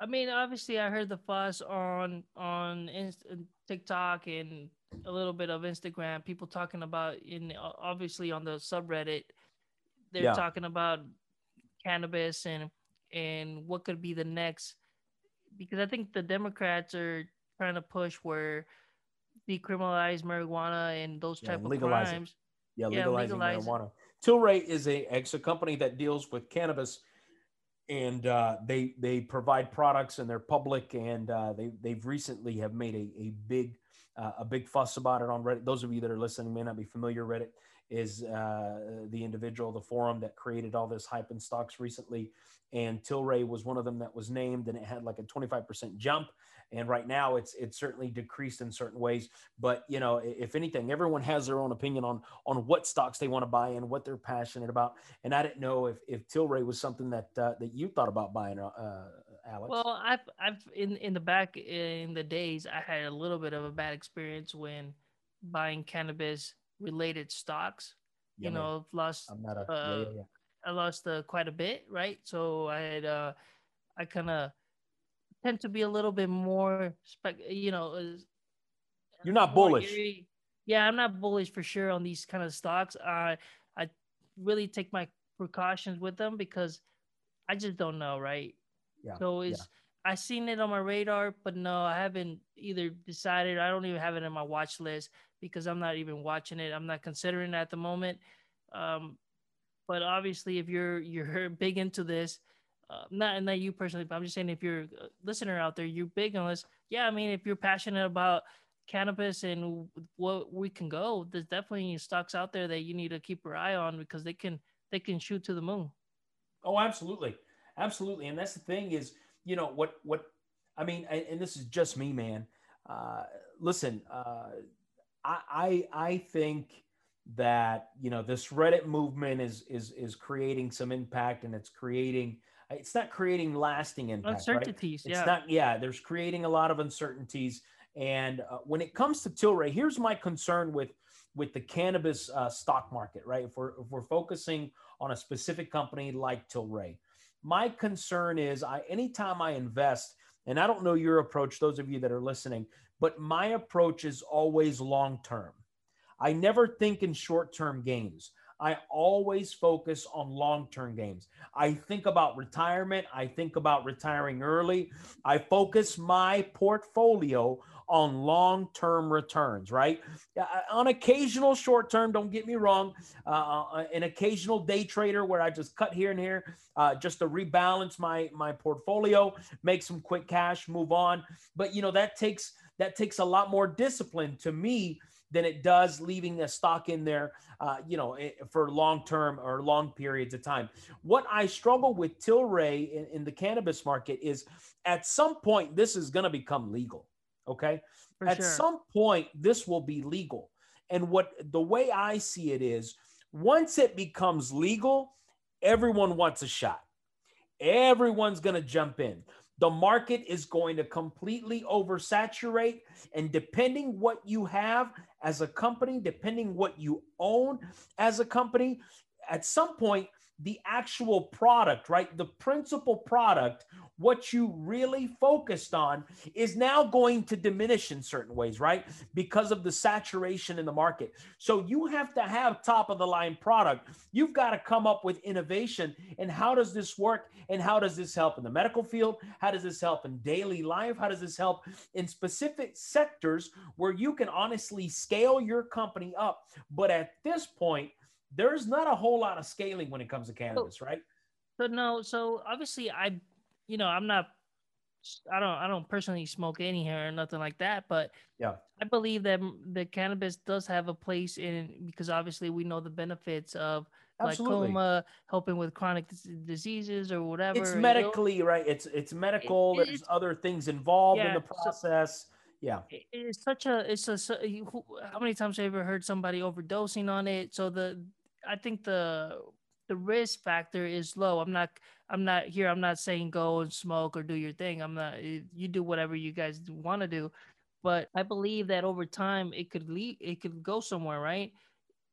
I mean, obviously, I heard the fuss on on Inst- uh, TikTok and a little bit of Instagram. People talking about in obviously on the subreddit, they're yeah. talking about cannabis and and what could be the next. Because I think the Democrats are trying to push where decriminalize marijuana and those type of crimes. It. Yeah, legalizing yeah, marijuana. Tilray is a it's a company that deals with cannabis, and uh, they they provide products and they're public, and uh, they they've recently have made a a big uh, a big fuss about it on Reddit. Those of you that are listening may not be familiar. Reddit is uh, the individual, the forum that created all this hype and stocks recently, and Tilray was one of them that was named, and it had like a 25% jump and right now it's it's certainly decreased in certain ways but you know if anything everyone has their own opinion on on what stocks they want to buy and what they're passionate about and i didn't know if if tilray was something that uh, that you thought about buying uh, alex. Well i've i've in in the back in the days i had a little bit of a bad experience when buying cannabis related stocks yeah, you know lost I'm not a, uh, yeah, yeah, i lost uh, quite a bit right? So i had uh i kind of tend to be a little bit more spec you know you're not bullish. eerie. yeah i'm not bullish for sure on these kind of stocks. I i really take my precautions with them because i just don't know right? Yeah so it's yeah. i seen it on my radar but no i haven't either decided. I don't even have it in my watch list because i'm not even watching it. I'm not considering it at the moment. Um but obviously if you're you're big into this uh, not not you personally, but I'm just saying if you're a listener out there, you're big on this. Yeah, I mean, if you're passionate about cannabis and what we can go, there's definitely stocks out there that you need to keep your eye on because they can they can shoot to the moon. Oh, absolutely, absolutely, and that's the thing is, you know what what I mean, and, and this is just me, man. Uh, listen, uh, I, I I think that you know this Reddit movement is is is creating some impact and it's creating it's not creating lasting impact. Uncertainties, right? yeah. It's not, yeah. There's creating a lot of uncertainties, and uh, when it comes to Tilray, here's my concern with with the cannabis uh, stock market, right? If we're if we're focusing on a specific company like Tilray, my concern is I anytime I invest, and I don't know your approach, those of you that are listening, but my approach is always long term. I never think in short term gains. I always focus on long term games. I think about retirement. I think about retiring early. I focus my portfolio on long term returns, right? On occasional short term, don't get me wrong, uh, uh, an occasional day trader where I just cut here and here uh, just to rebalance my, my portfolio, make some quick cash, move on. But, you know, that takes that takes a lot more discipline to me than it does leaving a stock in there, uh, you know, eh, for long term or long periods of time. What I struggle with Tilray in, in the cannabis market is at some point this is going to become legal. Okay, for at sure. some point this will be legal, and what the way I see it is, once it becomes legal, everyone wants a shot. Everyone's going to jump in the market is going to completely oversaturate. And depending what you have as a company depending what you own as a company at some point the actual product, right? The principal product, what you really focused on, is now going to diminish in certain ways, right? Because of the saturation in the market. So you have to have top of the line product. You've got to come up with innovation. And how does this work? And how does this help in the medical field? How does this help in daily life? How does this help in specific sectors where you can honestly scale your company up? But at this point, there's not a whole lot of scaling when it comes to cannabis, so, right? So no, so obviously I, you know, I'm not, I don't, I don't personally smoke any hair or nothing like that, but yeah, I believe that the cannabis does have a place in because obviously we know the benefits of Absolutely. glaucoma, helping with chronic diseases or whatever. It's medically you know? right. It's it's medical. It, There's other things involved yeah, in the process. So, yeah it's such a it's a how many times have you ever heard somebody overdosing on it so the I think the the risk factor is low. I'm not I'm not here. I'm not saying go and smoke or do your thing. I'm not. Eh, you do whatever you guys want to do, but I believe that over time it could lead. It could go somewhere, right?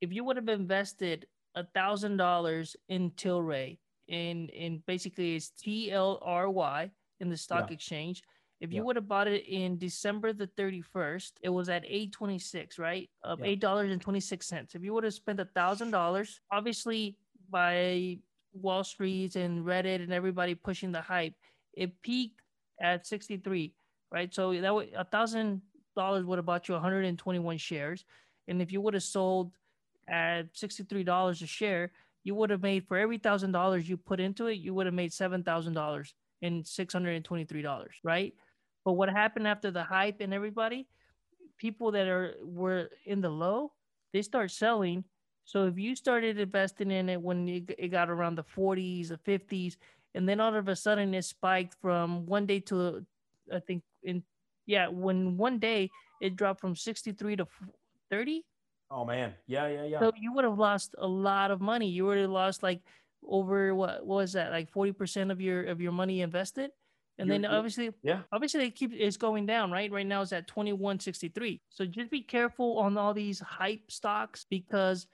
If you would have invested a thousand dollars in Tilray, in in basically it's T L R Y in the stock yeah. exchange if you would have bought it in December the 31st, it was at 826, right? Of yeah. $8.26. If you would have spent a thousand dollars, obviously by Wall Street and Reddit and everybody pushing the hype, it peaked at 63, right? So that would a thousand dollars would have bought you 121 shares. And if you would have sold at $63 a share, you would have made for every thousand dollars you put into it, you would have made seven thousand dollars and six hundred and twenty-three dollars, right? But what happened after the hype and everybody, people that are were in the low, they start selling. So if you started investing in it when it got around the 40s or 50s, and then all of a sudden it spiked from one day to, I think in, yeah, when one day it dropped from 63 to 30. Oh man, yeah, yeah, yeah. So you would have lost a lot of money. You would have lost like over what, what was that, like 40% of your of your money invested and You're, then obviously, yeah, obviously they keep it's going down, right? Right now it's at 2163. So just be careful on all these hype stocks because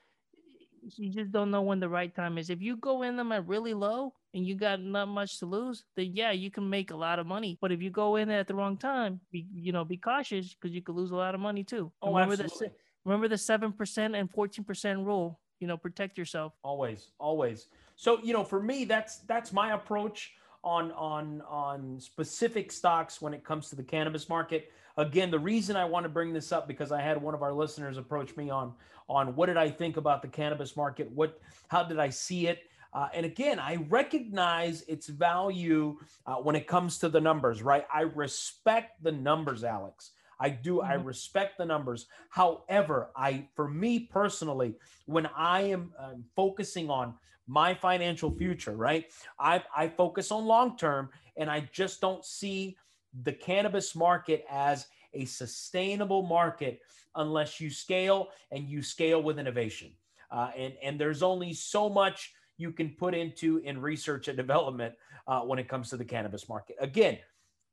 you just don't know when the right time is. If you go in them at really low and you got not much to lose, then yeah, you can make a lot of money. But if you go in at the wrong time, be you know, be cautious because you could lose a lot of money too. Oh, remember absolutely. the remember the seven percent and fourteen percent rule. You know, protect yourself. Always, always. So you know, for me, that's that's my approach on on on specific stocks when it comes to the cannabis market. Again, the reason I want to bring this up because I had one of our listeners approach me on on what did I think about the cannabis market? What how did I see it? Uh, and again, I recognize its value uh, when it comes to the numbers, right? I respect the numbers, Alex. I do. Mm-hmm. I respect the numbers. However, I, for me personally, when I am um, focusing on my financial future, right? I, I focus on long term and I just don't see the cannabis market as a sustainable market unless you scale and you scale with innovation. Uh, and and there's only so much you can put into in research and development uh, when it comes to the cannabis market. Again,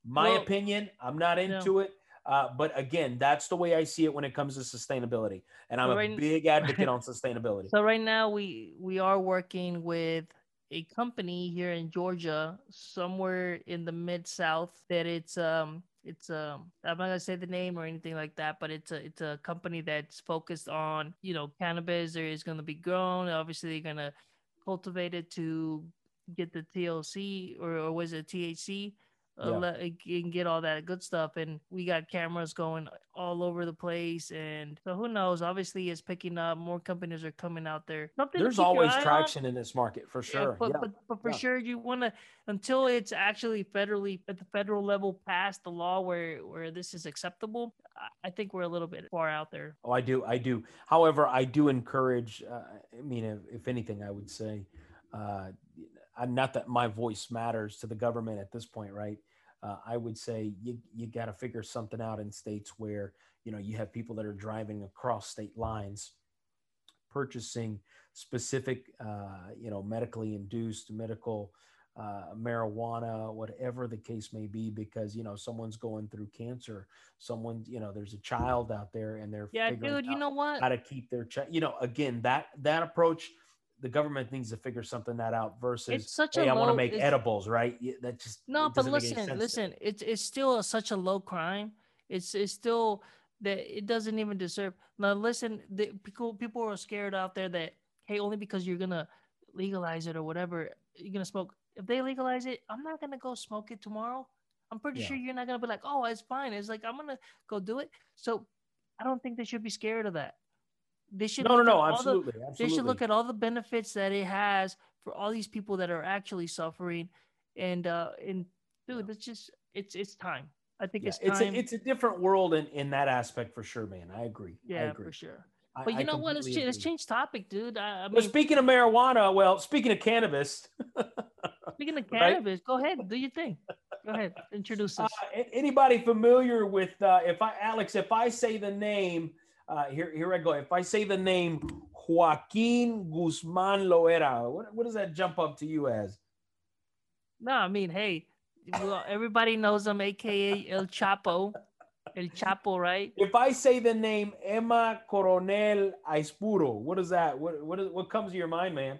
my well, opinion, I'm not into it. Uh, but again, that's the way I see it when it comes to sustainability, and I'm so right, a big advocate on sustainability. So right now, we we are working with a company here in Georgia, somewhere in the mid South, that it's um it's um I'm not gonna say the name or anything like that, but it's a it's a company that's focused on you know cannabis. There is gonna be grown. Obviously, they're gonna cultivate it to get the TLC or, or was it THC uh, yeah. and get all that good stuff. And we got cameras going all over the place. And so who knows? Obviously, it's picking up. More companies are coming out there. Something There's always traction on. in this market for sure. Yeah, but, yeah. but, but for yeah. sure, you want to until it's actually federally at the federal level passed the law where where this is acceptable. I think we're a little bit far out there. Oh, I do, I do. However, I do encourage. Uh, I mean, if, if anything, I would say. Uh, not that my voice matters to the government at this point, right? Uh, I would say you you got to figure something out in states where you know you have people that are driving across state lines, purchasing specific uh, you know medically induced medical uh, marijuana, whatever the case may be, because you know someone's going through cancer, someone you know there's a child out there and they're yeah, dude. You know what? How to keep their child? You know, again that that approach the government needs to figure something that out versus it's such hey, a I want to make edibles, right? That just no, but listen, listen, it's it's still a, such a low crime. It's it's still that it doesn't even deserve. Now listen, the people people are scared out there that hey, only because you're gonna legalize it or whatever, you're gonna smoke. If they legalize it, I'm not gonna go smoke it tomorrow. I'm pretty yeah. sure you're not gonna be like, oh, it's fine. It's like I'm gonna go do it. So I don't think they should be scared of that. They should no, no, no, absolutely, the, absolutely. They should look at all the benefits that it has for all these people that are actually suffering, and uh, and dude, it's just it's it's time. I think yeah, it's time. It's a, it's a different world in in that aspect for sure, man. I agree. Yeah, I agree. for sure. But I, you know what? Let's, let's change topic, dude. I, I mean, but speaking of marijuana, well, speaking of cannabis. speaking of cannabis, right? go ahead, do your thing. Go ahead, introduce us. Uh, anybody familiar with uh, if I Alex, if I say the name uh, here, here I go. If I say the name Joaquin Guzman Loera, what, what does that jump up to you as? No, I mean, hey, well, everybody knows him, aka El Chapo. El Chapo, right? If I say the name Emma Coronel Aispuro, what is that? What what, is, what comes to your mind, man?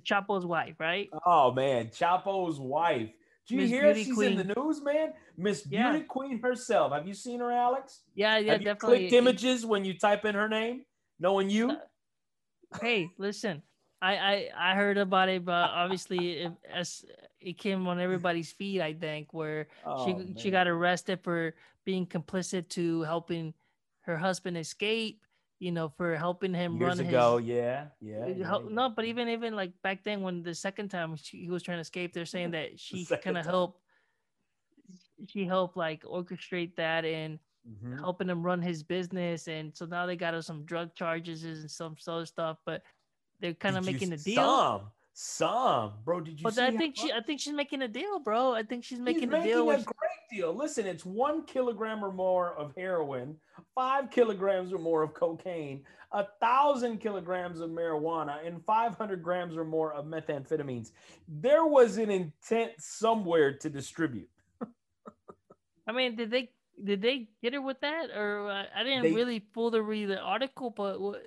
Chapo's wife, right? Oh man, Chapo's wife. Do you Miss hear Beauty she's Queen. in the news, man? Miss yeah. Beauty Queen herself. Have you seen her, Alex? Yeah, yeah, Have you definitely. Clicked images when you type in her name, knowing you. Uh, hey, listen, I, I I heard about it, but obviously it, as it came on everybody's feed, I think, where oh, she man. she got arrested for being complicit to helping her husband escape you know, for helping him Years run ago, his, yeah, yeah, yeah, yeah, No, but even even like back then when the second time she, he was trying to escape, they're saying that she kind of helped. She helped like orchestrate that and mm-hmm. helping him run his business, and so now they got her some drug charges and some other stuff, but they're kind of making a deal. Some, bro. Did you? But I think she, I think she's making a deal, bro. I think she's making He's a deal. Making a great deal. Listen, it's one kilogram or more of heroin, five kilograms or more of cocaine, a thousand kilograms of marijuana, and 500 grams or more of methamphetamines. There was an intent somewhere to distribute. I mean, did they did they get her with that, or uh, I didn't they, really fully read the article, but what?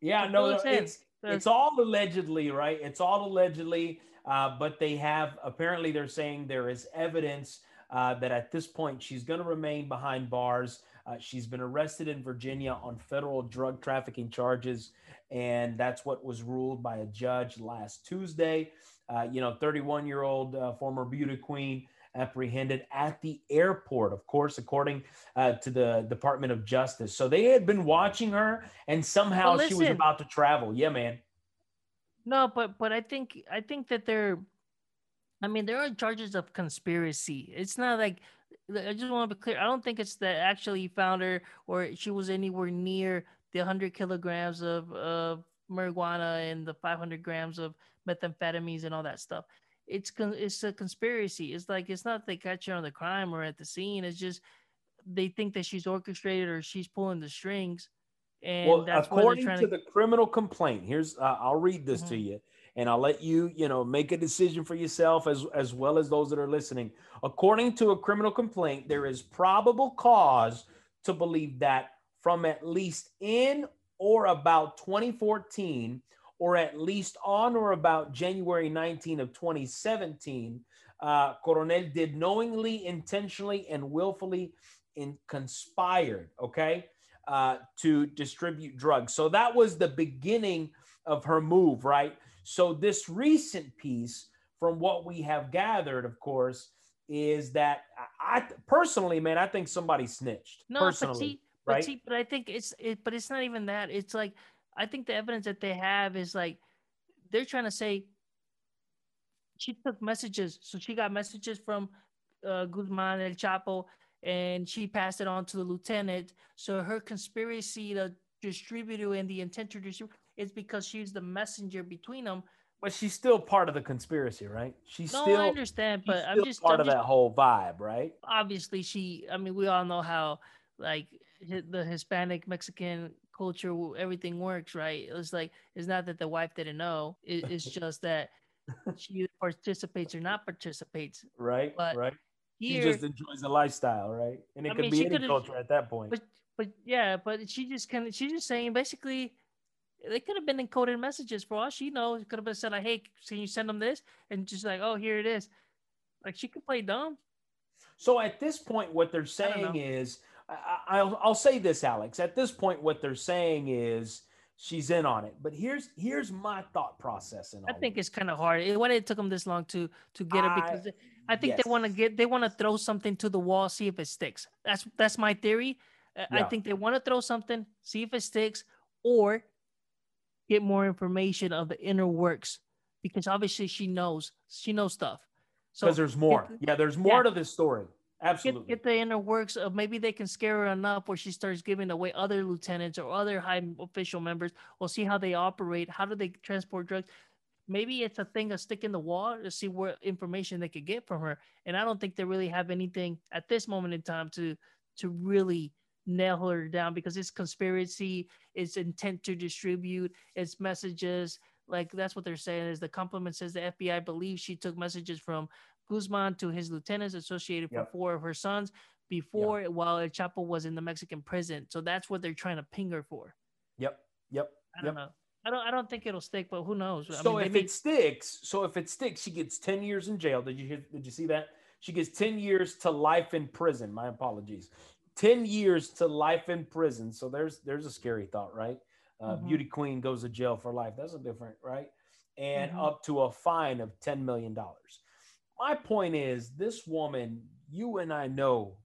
Yeah, no, it's it's all allegedly, right? It's all allegedly, uh, but they have apparently they're saying there is evidence uh, that at this point she's going to remain behind bars. Uh, she's been arrested in Virginia on federal drug trafficking charges, and that's what was ruled by a judge last Tuesday. Uh, you know, 31 year old uh, former beauty queen apprehended at the airport, of course, according uh, to the Department of Justice. So they had been watching her, and somehow well, she was about to travel. Yeah, man. No, but but I think I think that they're. I mean, there are charges of conspiracy. It's not like I just want to be clear. I don't think it's that actually found her or she was anywhere near the 100 kilograms of, of marijuana and the 500 grams of methamphetamines and all that stuff it's con- it's a conspiracy. It's like it's not they catch you on the crime or at the scene. It's just they think that she's orchestrated or she's pulling the strings. And well, that's according to, to... the criminal complaint, here's uh, I'll read this Mhm. to you, and I'll let you you know make a decision for yourself as as well as those that are listening. According to a criminal complaint, there is probable cause to believe that from at least in or about 2014 or at least on or about January 19 of 2017, uh, Coronel did knowingly, intentionally, and willfully in conspired, okay, uh, to distribute drugs. So that was the beginning of her move, right? So this recent piece, from what we have gathered, of course, is that I, personally, man, I think somebody snitched. No, personally, but see, but right? see, but I think it's it, but it's not even that. It's like I think the evidence that they have is like they're trying to say she took messages, so she got messages from uh, Guzman El Chapo, and she passed it on to the lieutenant. So her conspiracy to distribute and the intent to distribute is because she's the messenger between them. but she's still part of the conspiracy, right? She's No, still I understand, but I'm just part I'm of just, that whole vibe, right? obviously she i mean we all know how like the hispanic mexican culture everything works right it's like it's not that the wife didn't know it, it's just that she either participates or not participates Right, But right. She here just enjoys the lifestyle, right? And it I could mean, be she any culture at that point. but but yeah but she just kind of she's just saying basically they could have been encoded messages for all she knows it could have been said like hey can you send them this and just like oh here it is like she could play dumb So at this point, what they're saying is, I, I'll, I'll say this, Alex. At this point, what they're saying is she's in on it. But here's here's my thought process. In all I think it's kind of hard. It, why it took them this long to to get it because I think yes. they want to get they want to throw something to the wall, see if it sticks. That's that's my theory. I- I think they want to throw something, see if it sticks, or get more information of the inner works because obviously she knows she knows stuff. So because there's more. yeah, there's more yeah. to this story. Get, Absolutely. get the inner works of maybe they can scare her enough where she starts giving away other lieutenants or other high official members. We'll see how they operate. How do they transport drugs? Maybe it's a thing of stick in the wall to see what information they could get from her. And I don't think they really have anything at this moment in time to to really nail her down because it's conspiracy, it's intent to distribute, it's messages. Like that's what they're saying is the compliment says the FBI believes she took messages from Guzman to his lieutenants associated for Yep. four of her sons before while El Chapo was in the Mexican prison. So that's what they're trying to ping her for. yep. Yep. I don't Yep. know. I don't I don't think it'll stick, but who knows? I So mean, if it sticks, so if it sticks, she gets 10 years in jail. Did you hear, did you see that? She gets 10 years to life in prison. My apologies. 10 years to life in prison. So there's there's a scary thought, right? Uh, Mhm. Beauty queen goes to jail for life. That's a different, right? And Mhm. up to a fine of 10 million dollars. My point is this woman, you and I know,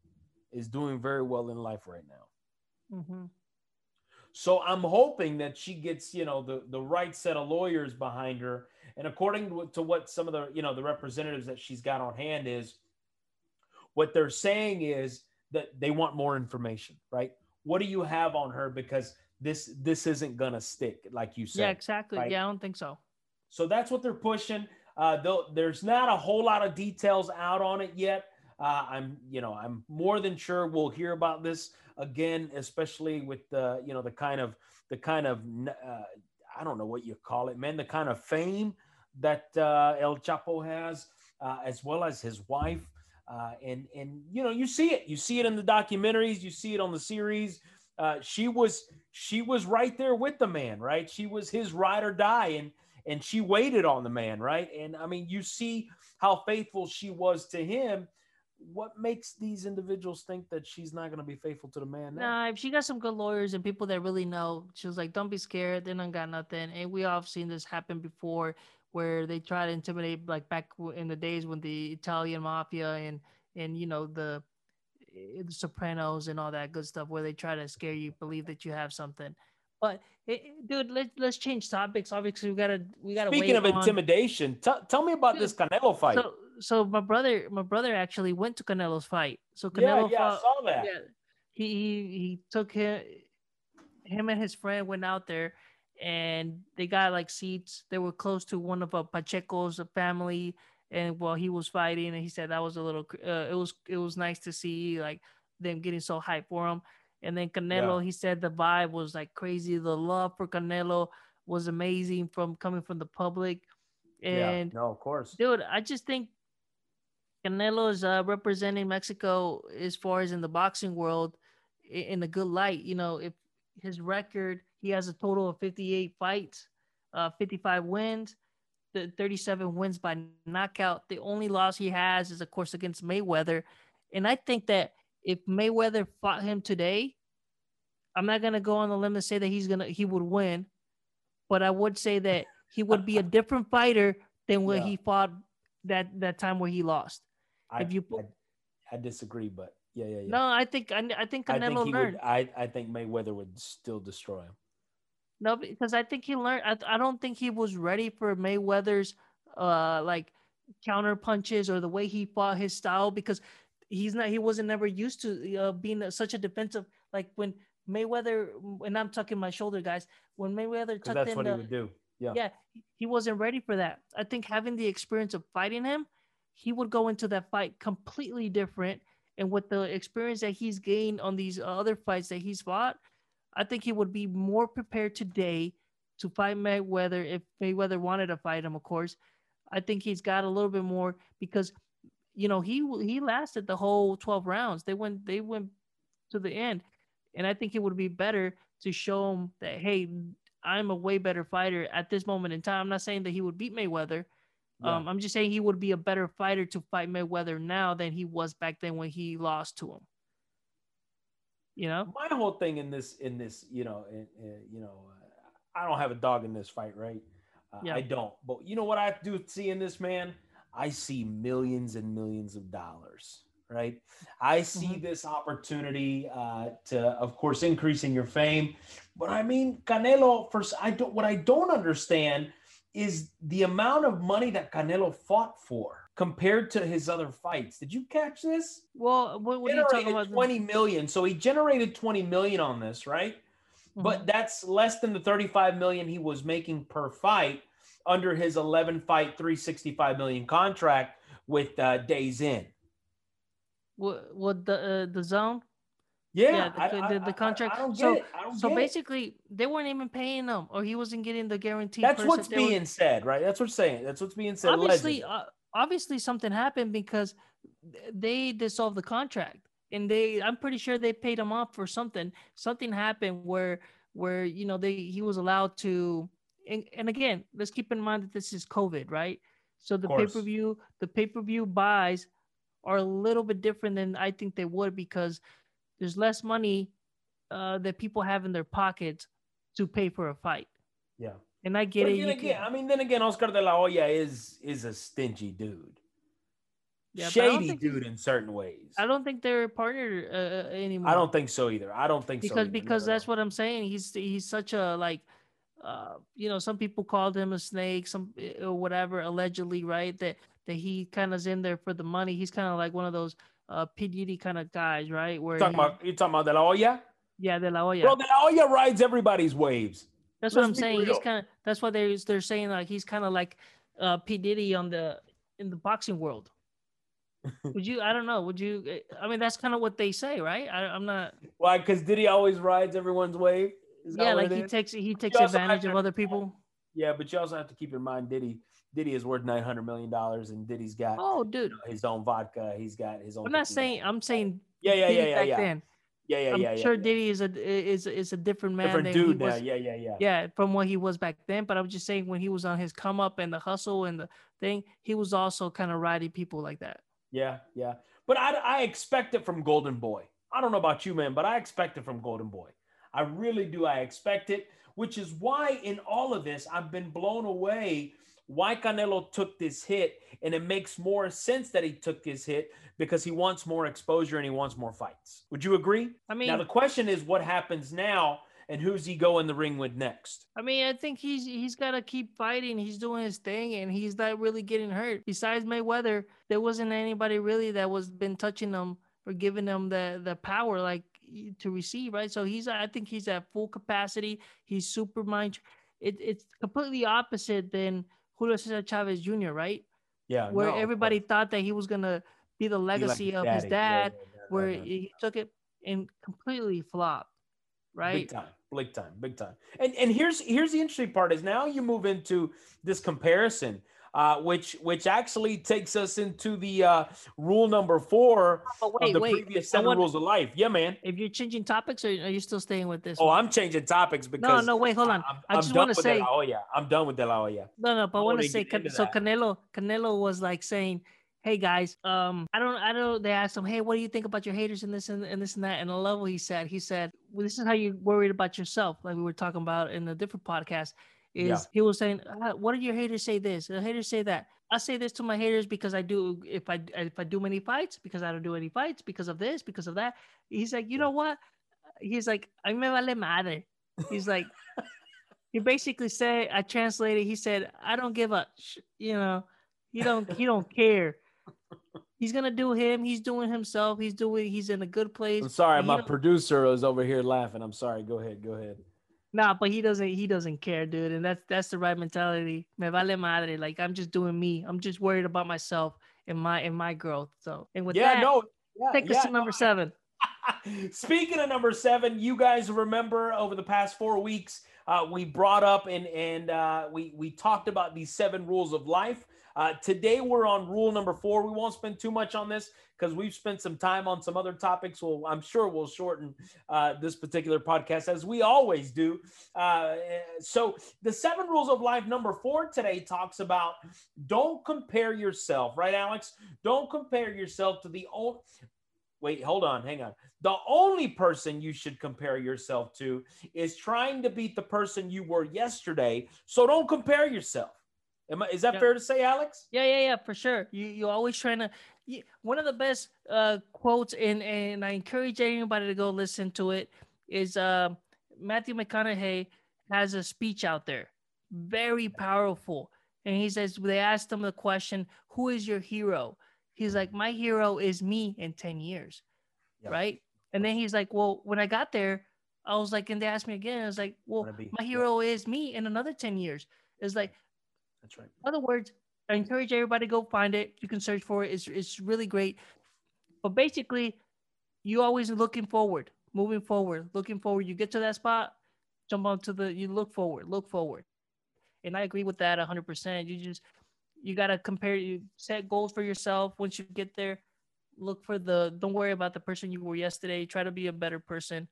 is doing very well in life right now. Mhm. So I'm hoping that she gets, you know, the the right set of lawyers behind her. And according to, to what some of the, you know, the representatives that she's got on hand is, what they're saying is that they want more information, right? What do you have on her? Because this this isn't gonna stick, like you said. Yeah, exactly. right? Yeah, I don't think so. So that's what they're pushing. Uh, though there's not a whole lot of details out on it yet. Uh, I'm, you know, I'm more than sure we'll hear about this again, especially with the, you know, the kind of, the kind of, uh, I don't know what you call it, man, the kind of fame that uh, El Chapo has, uh, as well as his wife. Uh, and and you know, you see it, you see it in the documentaries, you see it on the series. She was she was right there with the man, right? She was his ride or die, and and she waited on the man, right? And I mean, you see how faithful she was to him. What makes these individuals think that she's not going to be faithful to the man now? Nah, if she got some good lawyers and people that really know, she was like, "Don't be scared. They don't got nothing." And we all have seen this happen before, where they try to intimidate, like back in the days when the Italian mafia and and you know the, eh, the Sopranos and all that good stuff, where they try to scare you, believe that you have something. But eh, eh, dude, let's let's change topics. Obviously, we gotta we gotta. Speaking wait of on- intimidation, t- tell me about this Canelo fight. So so my brother my brother actually went to Canelo's fight. So yeah, Canelo yeah, I fought, saw that. yeah, he, he he took him him and his friend went out there and they got like seats. They were close to one of uh, Pacheco's family and while he was fighting and he said that was a little uh, it was it was nice to see like them getting so hyped for him. And then Canelo, Yeah. he said the vibe was like crazy. The love for Canelo was amazing from coming from the public. And yeah, no, of course. dude, I just think Canelo is uh, representing Mexico as far as in the boxing world in a good light. You know, if his record, he has a total of 58 fights, uh, 55 wins, the 37 wins by knockout. The only loss he has is, of course, against Mayweather. And I think that if Mayweather fought him today, I'm not gonna go on the limb and say that he's gonna he would win, but I would say that he would be a different fighter than when Yeah. he fought that that time where he lost. I, if you put- I, I disagree, but yeah, yeah, yeah. No, I think I, I think I Canelo think learned. would. I, I think Mayweather would still destroy him. No, because I think he learned. I, I don't think he was ready for Mayweather's uh like counter punches or the way he fought his style because he's not. He wasn't never used to uh, being such a defensive. Like when Mayweather, and I'm tucking my shoulder, guys. When Mayweather tucked that's in what the, he would do. Yeah. yeah, he wasn't ready for that. I think having the experience of fighting him, he would go into that fight completely different. And with the experience that he's gained on these other fights that he's fought, I think he would be more prepared today to fight Mayweather if Mayweather wanted to fight him, of course. I think he's got a little bit more because, you know, he he lasted the whole 12 rounds. They went they went to the end. And I think it would be better to show him that, hey, I'm a way better fighter at this moment in time. I'm not saying that he would beat Mayweather. Yeah. Um, I'm just saying he would be a better fighter to fight Mayweather now than he was back then when he lost to him. You know? my whole thing in this in this you know in, in- you know uh, i don't have a dog in this fight right uh, Yeah. i don't but you know what i do see in this man i see millions and millions of dollars right i see Mhm. this opportunity uh, to of course increasing your fame but i mean canelo first i don't what i don't understand is the amount of money that canelo fought for compared to his other fights did you catch this Well, what, what are you talking about? 20 million. So he generated 20 million on this, right? Mhm. But that's less than the 35 million he was making per fight under his 11 fight 365 million contract with uh, DAZN. what, what the uh, the zone? Yeah, Yeah, the- I- the- the contract. I, don't get So- it. I don't So get it. basically, they weren't even paying him, or he wasn't getting the guarantee. that's what's that they were- being said, right? That's what's saying. That's what's being said. obviously, uh, obviously something happened because they dissolved the contract, and they. I'm pretty sure they paid him off for something. Something happened where where you know they he was allowed to. And, and again, let's keep in mind that this is COVID, right? So the pay per view, the pay per view buys are a little bit different than I think they would because there's less money uh, that people have in their pockets to pay for a fight. yeah. And I get But it. again, can- I mean, then again, Oscar de la Hoya is is a stingy dude. Yeah, but I don't Shady dude in certain ways. I don't think they're partnered uh, anymore. I don't think so either. I don't think so. because either. because No, no, that's no. what I'm saying. He's he's such a like, uh, you know, some people called him a snake, some eh, or whatever, allegedly, right? That that he kind of's in there for the money. He's kind of like one of those uh P Diddy kind of guys, right? Where you talking he- about you talking about de la Hoya? yeah, De La Hoya. Bro, De La Hoya rides everybody's waves. that's what let's I'm be saying. He's kind of that's what they're they're saying like he's kind of like uh P Diddy on the in the boxing world. would you? I don't know. Would you? eh, I mean, that's kind of what they say, right? I, I'm not. Why? Because Diddy always rides everyone's wave. Yeah, like he is? takes he takes advantage of other people. Yeah, but you also have to keep in mind Diddy. Diddy is worth nine hundred million dollars, and Diddy's got Oh, you dude. know, his own vodka. He's got his own. I'm not tequila. saying I'm saying Yeah, yeah, Diddy yeah, yeah, back yeah, then. yeah, yeah, I'm yeah. sure yeah. Diddy is a is is a different man different than dude now. was. Yeah, yeah, yeah. Yeah, from what he was back then. But I'm just saying when he was on his come up and the hustle and the thing, he was also kind of riding people like that. Yeah, yeah. But I, I expect it from Golden Boy. I don't know about you, man, but I expect it from Golden Boy. I really do. I expect it, which is why in all of this, I've been blown away why Canelo took this hit. And it makes more sense that he took this hit because he wants more exposure and he wants more fights. Would you agree? I mean, now, the question is what happens now and who's he go in the ring with next? I mean, I think he's he's got to keep fighting. He's doing his thing, and he's not really getting hurt. Besides Mayweather, there wasn't anybody really that was been touching him or giving him the the power like to receive, right? So he's I think he's at full capacity. He's super mind. It, it's completely opposite than Julio Cesar Chavez Jr., right? Yeah. Where no, everybody thought that he was gonna be the like legacy his of his daddy. Yeah, dad. yeah, yeah, where right. he took it and completely flopped. Right. Big time, big time, big time. And and here's here's the interesting part is now you move into this comparison uh, which which actually takes us into the uh, rule number four oh, wait, of the wait. previous seven rules of life. Yeah, man. If you're changing topics, or are you still staying with this? Oh, one? I'm changing topics because no, no, wait, hold on. I'm, I just want to say, La Hoya. I'm done with De La Hoya. no, no, but I want to say, so that. Canelo, Canelo was like saying, "Hey guys, um, I don't, I don't." They asked him, "Hey, what do you think about your haters and this and, and this and that?" And the level he said, he said, well, "This is how you worried about yourself," like we were talking about in a different podcast. Is Yeah. he was saying, uh, "What do your haters say this? The haters say that." I say this to my haters because I do if I if I do many fights because I don't do any fights because of this because of that. He's like, you know what? He's like, mí me vale madre. He's like, he basically said, I translated. He said, I don't give a, sh-, you know, he don't he don't care. He's gonna do him. He's doing himself. He's doing. He's in a good place. I'm sorry, my don't- producer was over here laughing. I'm sorry. Go ahead. Go ahead. Nah, but he doesn't. He doesn't care, dude. And that's that's the right mentality. Me vale madre. Like I'm just doing me. I'm just worried about myself and my and my growth. So and with yeah, that, no. Yeah, take us yeah, to number seven. Speaking of number seven, you guys remember over the past four weeks, uh, we brought up and and uh, we we talked about these seven rules of life. Uh, today we're on rule number four. We won't spend too much on this because we've spent some time on some other topics. Well, I'm sure we'll shorten uh, this particular podcast as we always do. Uh, so the seven rules of life number four today talks about don't compare yourself, right, Alex? Don't compare yourself to the old. Wait, hold on, hang on. The only person you should compare yourself to is trying to beat the person you were yesterday. So don't compare yourself. I, is that Yeah. fair to say, Alex? Yeah, yeah, yeah, for sure. You you always trying to. One of the best uh, quotes, and and I encourage anybody to go listen to it. Is uh, Matthew McConaughey has a speech out there, very powerful, and he says they asked him the question, "Who is your hero?" He's like, "My hero is me in ten years," Yeah. right? And then he's like, "Well, when I got there, I was like," and they asked me again, I was like, "Well, my yeah. hero is me in another ten years." It's like That's right. in other words, I encourage everybody to go find it. You can search for it. It's it's really great. But basically, you always looking forward, moving forward, looking forward. You get to that spot, jump onto the. You look forward, look forward, and I agree with that hundred percent. You just you gotta compare. You set goals for yourself. Once you get there, look for the. Don't worry about the person you were yesterday. Try to be a better person,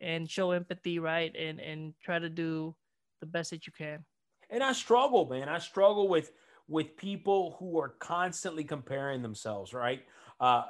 and show empathy, right? And and try to do the best that you can. and I struggle, man. I struggle with with people who are constantly comparing themselves. Right? Uh,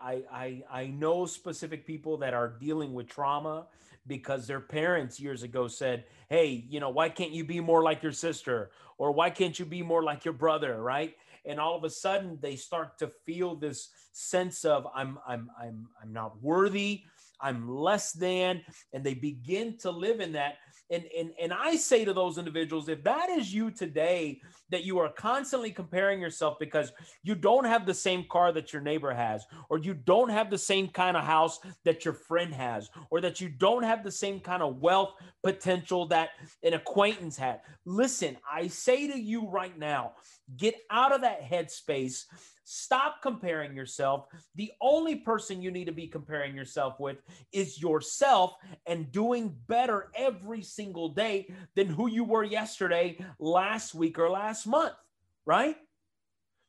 I I I know specific people that are dealing with trauma because their parents years ago said, "Hey, you know, why can't you be more like your sister, or why can't you be more like your brother?" Right? And all of a sudden, they start to feel this sense of I'm I'm I'm I'm not worthy. I'm less than, and they begin to live in that and, and and I say to those individuals, if that is you today, that you are constantly comparing yourself because you don't have the same car that your neighbor has, or you don't have the same kind of house that your friend has, or that you don't have the same kind of wealth potential that an acquaintance had. Listen, I say to you right now, get out of that headspace. Stop comparing yourself. The only person you need to be comparing yourself with is yourself and doing better every single day than who you were yesterday, last week, or last month, right?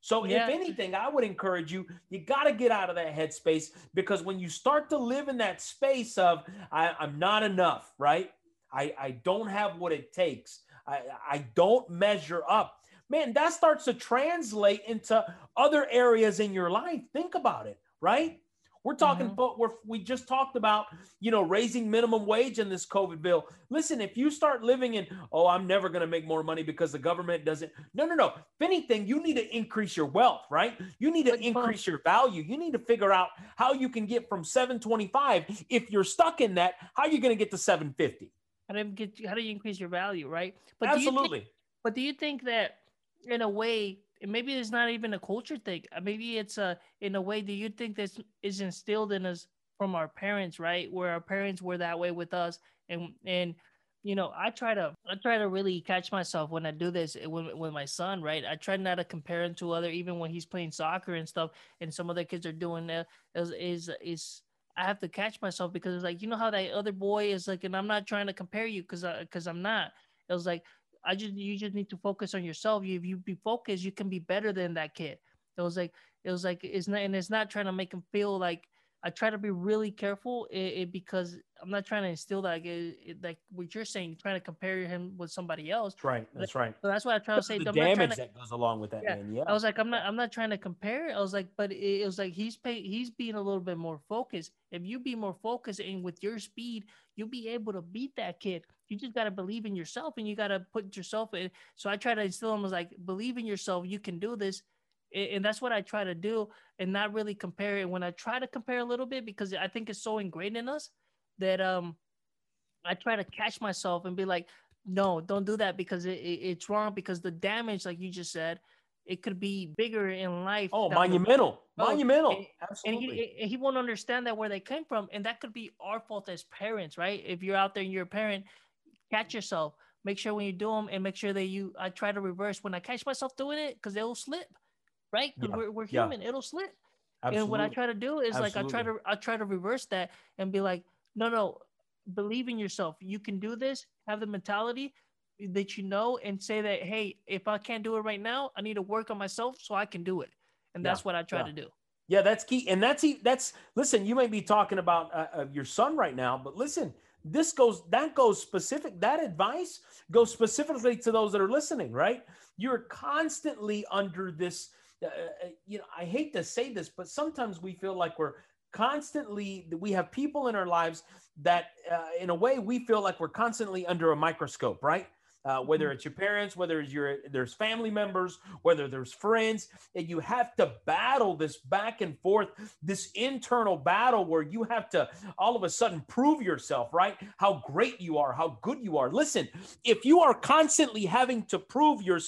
So, Yeah. if anything, I would encourage you, you got to get out of that headspace because when you start to live in that space of, I, I'm not enough, right? I, I don't have what it takes, I, I don't measure up. Man, that starts to translate into other areas in your life. Think about it, right? We're talking, Mhm. but we're, we just talked about, you know, raising minimum wage in this COVID bill. Listen, if you start living in, oh, I'm never going to make more money because the government doesn't. No, no, no. If anything, you need to increase your wealth, right? You need to increase your value. You need to figure out how you can get from 725. If you're stuck in that, how are you going to get to 750? How do you get? How do you increase your value, right? But do you think- Absolutely. But do you think that in a way, maybe it's not even a culture thing. uh, Maybe it's a in a way. Do you think this is instilled in us from our parents, right? Where our parents were that way with us, and and you know, I try to I try to really catch myself when I do this eh, with, with my son, right? I try not to compare him to other, even when he's playing soccer and stuff, and some other kids are doing that. Is is is I have to catch myself because it's like you know how that other boy is like, and I'm not trying to compare you because because I'm not. It was like I just you just need to focus on yourself. If you be focused, you can be better than that kid. It was like it was like it's not and it's not trying to make him feel like I try to be really careful it, it, because I'm not trying to instill that it, like what you're saying, trying to compare him with somebody else. That's right. That's right. So that's what I try to say. The I'm damage to, that goes along with that, yeah, man. Yeah. I was like, I'm not, I'm not trying to compare. I was like, but it, was like he's pay, he's being a little bit more focused. If you be more focused and with your speed, you'll be able to beat that kid. You just gotta believe in yourself and you gotta put yourself in. So I try to instill him was like, believe in yourself. You can do this and that's what I try to do and not really compare it. When I try to compare a little bit because I think it's so ingrained in us that um I try to catch myself and be like no don't do that because it, it, it's wrong because the damage like you just said it could be bigger in life oh monumental the, monumental. and, absolutely. and he, he won't understand that where they came from and that could be our fault as parents right? If you're out there and you're a parent catch yourself. Make sure when you do them and make sure that you I try to reverse. When I catch myself doing it because they'll slip right? Yeah. we're, we're human, yeah. it'll slip. Absolutely. And what I try to do is Absolutely. like I try to I try to reverse that and be like, no, no, believe in yourself. You can do this. Have the mentality that you know, and say that, hey, if I can't do it right now, I need to work on myself so I can do it. And that's yeah. what I try to do. Yeah, that's key. And that's that's listen. You may be talking about uh, uh, your son right now, but listen, this goes that goes specific. That advice goes specifically to those that are listening. Right? You're constantly under this uh, uh, you know, I hate to say this, but sometimes we feel like we're constantly, we have people in our lives that, uh, in a way, we feel like we're constantly under a microscope, right? Uh, whether mm-hmm. it's your parents, whether it's your there's family members, whether there's friends, and you have to battle this back and forth, this internal battle where you have to all of a sudden prove yourself, right? How great you are, how good you are. Listen, if you are constantly having to prove your,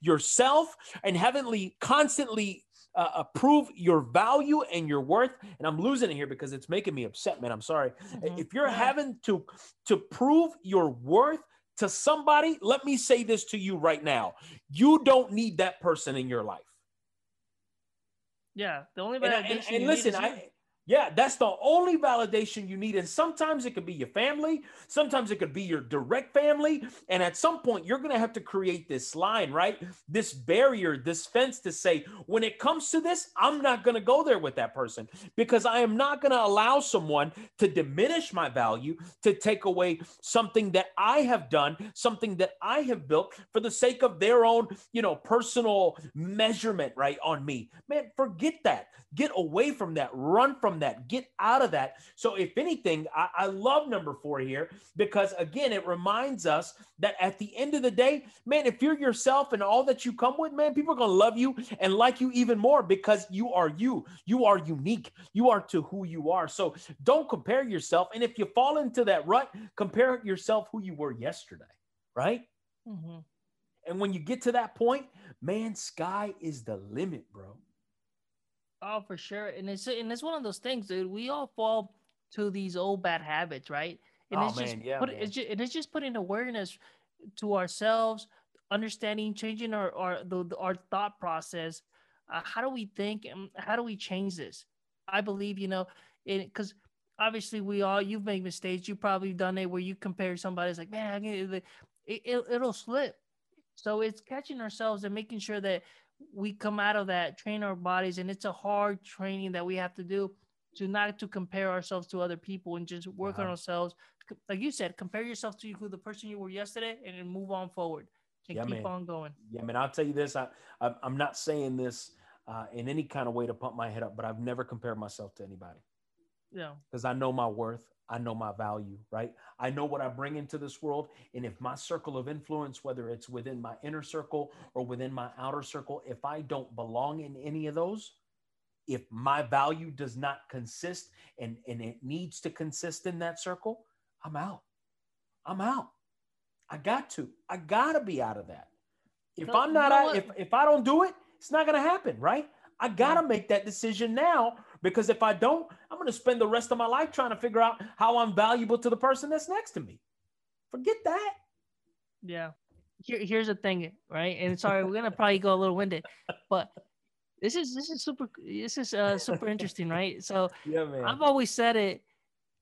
yourself and heavenly constantly uh, uh, prove your value and your worth. And I'm losing it here because it's making me upset, man. I'm sorry. Mm-hmm. If you're yeah. having to to prove your worth to somebody, let me say this to you right now. You don't need that person in your life. Yeah, the only and, and, and listen, I, yeah, that's the only validation you need. And sometimes it could be your family, sometimes it could be your direct family. And at some point, you're going to have to create this line, right? This barrier, this fence to say, when it comes to this, I'm not going to go there with that person because I am not going to allow someone to diminish my value, to take away something that I have done, something that I have built for the sake of their own, you know, personal measurement, right, on me. Man, forget that. Get away from that. Run from that. Get out of that. So, if anything, I, I, love number four here because, again, it reminds us that at the end of the day, man, if you're yourself and all that you come with, man, people are going to love you and like you even more because you are you. You are unique. You are to who you are. So, don't compare yourself. And if you fall into that rut, compare yourself who you were yesterday, right? Mm-hmm. And when you get to that point, man, sky is the limit, bro. Oh, for sure. And it's and it's one of those things, dude. We all fall to these old bad habits, right? And oh, it's man, just yeah, put, it's just and it's just putting awareness to ourselves, understanding, changing our our the, our thought process. Uh, how do we think and how do we change this? I believe, you know, because obviously we all you've made mistakes. You've probably done it where you compare somebody's like, man, it, it, it'll slip. So it's catching ourselves and making sure that we come out of that, train our bodies, and it's a hard training that we have to do to not to compare ourselves to other people and just work on uh-huh. ourselves. Like you said, compare yourself to who the person you were yesterday, and then move on forward and yeah, keep man. on going. Yeah, man. I'll tell you this. I, I am not saying this uh, in any kind of way to pump my head up, but I've never compared myself to anybody. Yeah. Because I know my worth. I know my value, right? I know what I bring into this world. And if my circle of influence, whether it's within my inner circle or within my outer circle, if I don't belong in any of those, if my value does not consist and, and it needs to consist in that circle, I'm out. I'm out. I got to. I gotta be out of that. If no, I'm not out, if, if I don't do it, it's not gonna happen, right? I gotta make that decision now because if I don't, I'm going to spend the rest of my life trying to figure out how I'm valuable to the person that's next to me. Forget that. Yeah. Here, here's the thing, right? And sorry, we're gonna probably go a little winded, but this is this is super this is uh super interesting, right? So Yeah, man. I've always said it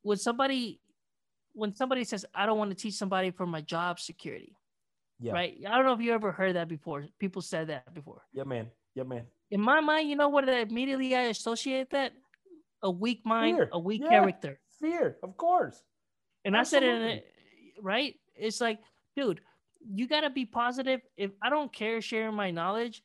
when somebody when somebody says I don't want to teach somebody for my job security, yeah. right? I don't know if you ever heard that before. People said that before. Yeah, man. Yeah, man. In my mind, you know what? Immediately I associate that a weak mind, Fear. a weak Yeah. character. Fear, of course. And I said it, right? It's like, dude, you got to be positive. If I don't care sharing my knowledge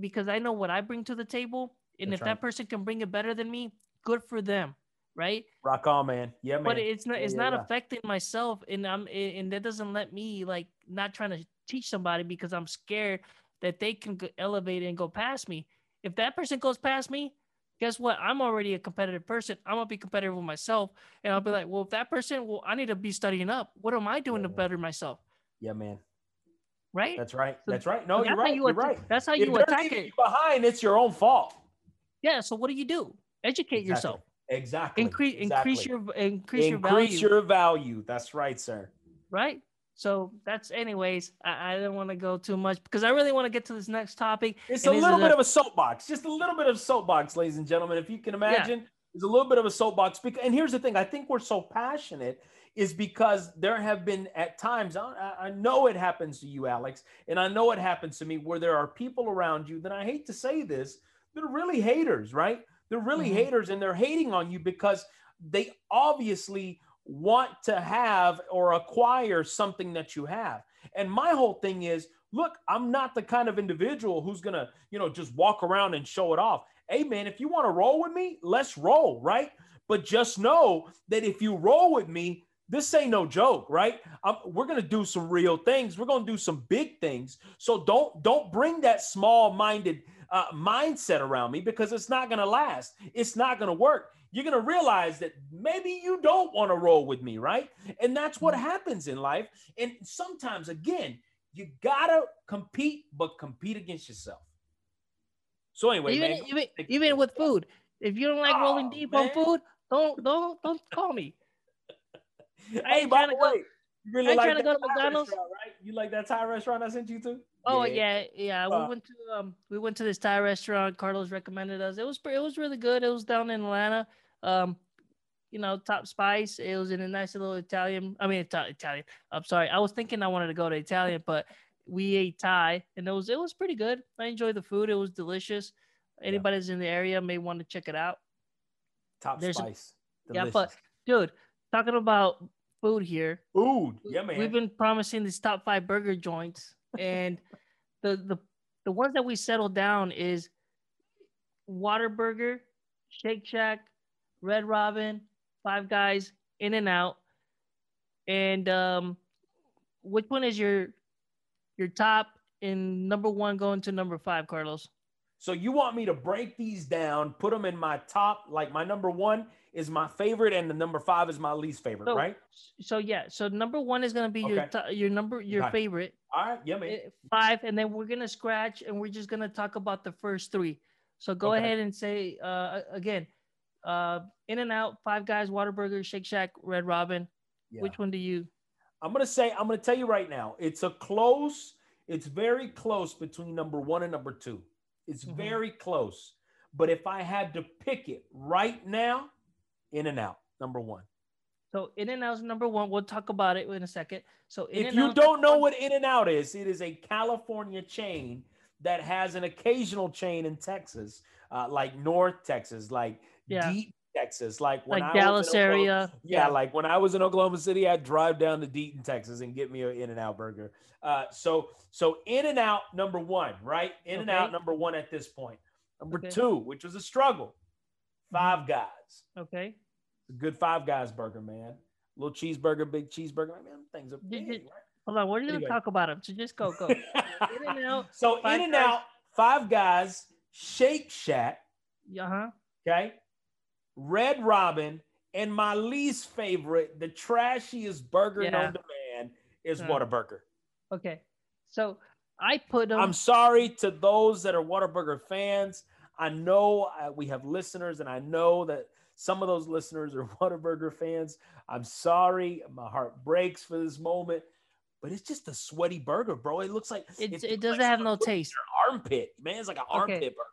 because I know what I bring to the table. And That's if right. that person can bring it better than me, good for them. Right. Rock on, man. Yeah, man. But it's not it's yeah, not yeah. affecting myself. And I'm, and that doesn't let me like not trying to teach somebody because I'm scared that they can elevate and go past me. If that person goes past me, guess what? I'm already a competitive person. I'm gonna be competitive with myself, and I'll be like, well, if that person, well, I need to be studying up. What am I doing to Yeah. better myself? Yeah, man. Right? That's right. So That's right. No, that's you're right. you You're atta- right. That's how you they're attack it. behind, it's your own fault. Yeah. So what do you do? Educate Exactly. yourself. Exactly. Increase exactly. increase your increase, your increase your value. That's right, sir. right? So that's anyways. I, I didn't want to go too much because I really want to get to this next topic. It's a little bit a- of a soapbox, just a little bit of soapbox, ladies and gentlemen. If you can imagine, there's a little bit of a soapbox. Because, and here's the thing: I think we're so passionate is because there have been at times. I, I- know it happens to you, Alex, and I know it happens to me where there are people around you that I hate to say this, they're really haters, right? They're really Mhm. haters, and they're hating on you because they obviously want to have or acquire something that you have. And my whole thing is, look, I'm not the kind of individual who's gonna, you know, just walk around and show it off. Hey, man, if you want to roll with me, let's roll, right? But just know that if you roll with me, this ain't no joke, right? Um, we're gonna do some real things. We're gonna do some big things. So don't don't bring that small-minded uh, mindset around me because it's not gonna last. It's not gonna work. You're gonna realize that maybe you don't want to roll with me, right? And that's what mm. happens in life. And sometimes, again, you gotta compete, but compete against yourself. So anyway, even man, even even with food. If you don't like rolling Oh, deep man. on food, don't don't don't call me. Hey, by the go- way, you really I like tryna that go to McDonald's. right? You like that Thai restaurant I sent you to? Oh yeah, yeah. Uh, we went to um we went to this Thai restaurant. Carlos recommended us. It was it was really good. It was down in Atlanta. Um, you know, top spice. It was in a nice little Italian. I mean, Ita- Italian. I'm sorry. I was thinking I wanted to go to Italian, but we ate Thai, and it was it was pretty good. I enjoyed the food. It was delicious. Anybody's in the area may want to check it out. Top there's a- spice. Yeah, but dude, talking about food here. food. Yeah, man. We've been promising these top five burger joints, and the the the ones that we settled down is Whataburger, Shake Shack, Red Robin, Five Guys, In and Out, and um, which one is your your top and number one going to number five, Carlos? So you want me to break these down, put them in my top, like my number one is my favorite, and the number five is my least favorite, So- right? So yeah, so number one is gonna be your Okay. top, your number your favorite. All right, yeah, man. eh, five, and then we're gonna scratch, and we're just gonna talk about the first three. So go Okay. ahead and say uh, again, uh, In and Out, Five Guys, Whataburger, Shake Shack, Red Robin. Yeah. Which one do you? I'm gonna say, I'm gonna tell you right now, it's a close, it's very close between number one and number two. It's Mhm. very close. But if I had to pick it right now, in and out, number one. So In and Out's number one. We'll talk about it in a second. So In if you don't know what In and Out is, it is a California chain that has an occasional chain in Texas, uh, like North Texas, like Yeah. deep Texas, like when like I Dallas was in Oklahoma- area. Yeah, like when I was in Oklahoma City, I'd drive down to Denton, Texas, and get me an In and Out burger. Uh, so, so In and Out number one, right? In and Out Okay. number one at this point. Number Okay. two, which was a struggle, Five Guys. Okay. Good Five Guys burger, man. Little cheeseburger, big cheeseburger. Man, things are big, you- Hold on. We're gonna talk about them. So just go, go. In-N-Out, so In and Guys. Out, Five Guys, Shake Shack, Uh huh. okay, Red Robin, and my least favorite, the trashiest burger Yeah. known to man, is Yeah. Whataburger. Okay. So I put them. I'm sorry to those that are Whataburger fans. I know uh, we have listeners, and I know that some of those listeners are Whataburger fans. I'm sorry. My heart breaks for this moment, but it's just a sweaty burger, bro. It looks like it, it doesn't have no taste. Armpit, man. It's like an okay. armpit burger.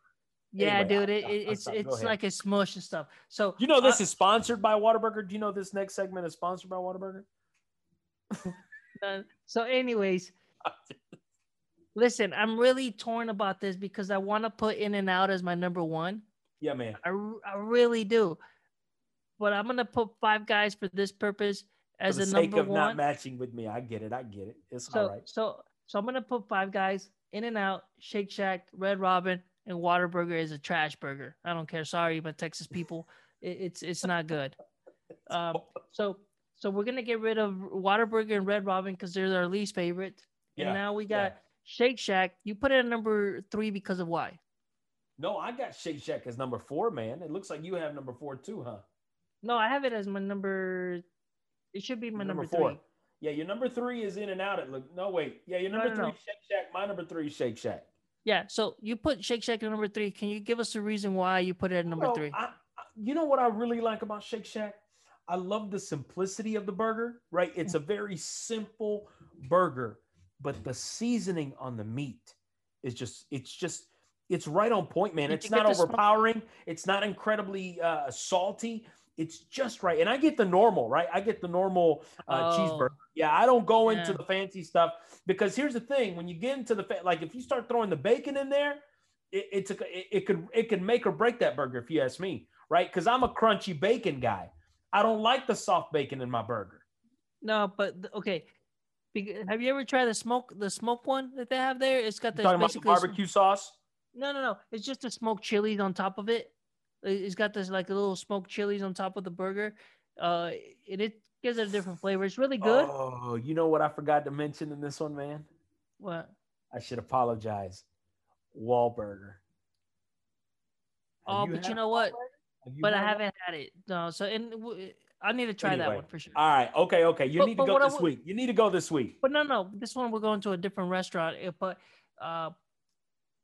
Yeah, anyway, dude, it, it, it's it's like a smush and stuff. So you know this uh, is sponsored by Whataburger. Do you know this next segment is sponsored by Whataburger? uh, so, anyways, listen, I'm really torn about this because I want to put In and Out as my number one. Yeah, man. I, I really do, but I'm gonna put Five Guys for this purpose as a number one. For the sake of one. Not matching with me, I get it. I get it. It's so, all right. So, so I'm gonna put Five Guys, In and Out, Shake Shack, Red Robin, and Whataburger is a trash burger. I don't care. Sorry, but Texas people, it, it's it's not good. Um, so so we're gonna get rid of Whataburger and Red Robin because they're our least favorite. Yeah, And now we got. Shake Shack. You put it at number three because of why? No, I got Shake Shack as number four, man. It looks like you have number four too, huh? No, I have it as my number. It should be my number, number four. Three. Yeah, your number three is in and out. It look no wait. Yeah, your number no, no, three no. Shake Shack. My number three Shake Shack. Yeah. So you put Shake Shack at number three. Can you give us a reason why you put it at number three? I, you know what I really like about Shake Shack? I love the simplicity of the burger, right? It's a very simple burger, but the seasoning on the meat is just, it's just, it's right on point, man. It's not overpowering. It's not incredibly uh, salty. It's just right. And I get the normal, right? I get the normal uh, oh. cheeseburger. Yeah, I don't go yeah. into the fancy stuff because here's the thing: when you get into the fa- like, if you start throwing the bacon in there, it, it's a, it, it could it could make or break that burger if you ask me, right? Because I'm a crunchy bacon guy. I don't like the soft bacon in my burger. No, but okay. Have you ever tried the smoke the smoke one that they have there? It's got the basically barbecue sauce. No, no, no. It's just the smoked chilies on top of it. It's got this like a little smoked chilies on top of the burger. Uh, and it gives it a different flavor. It's really good. Oh, you know what I forgot to mention in this one, man? What? I should apologize. Wahlburger. oh, but you know what? But I haven't had it. No, so and I need to try anyway, that one for sure. All right, okay, okay. You but, need to go this week. You need to go this week. But no, no, this one we're going to a different restaurant. Eh, but uh,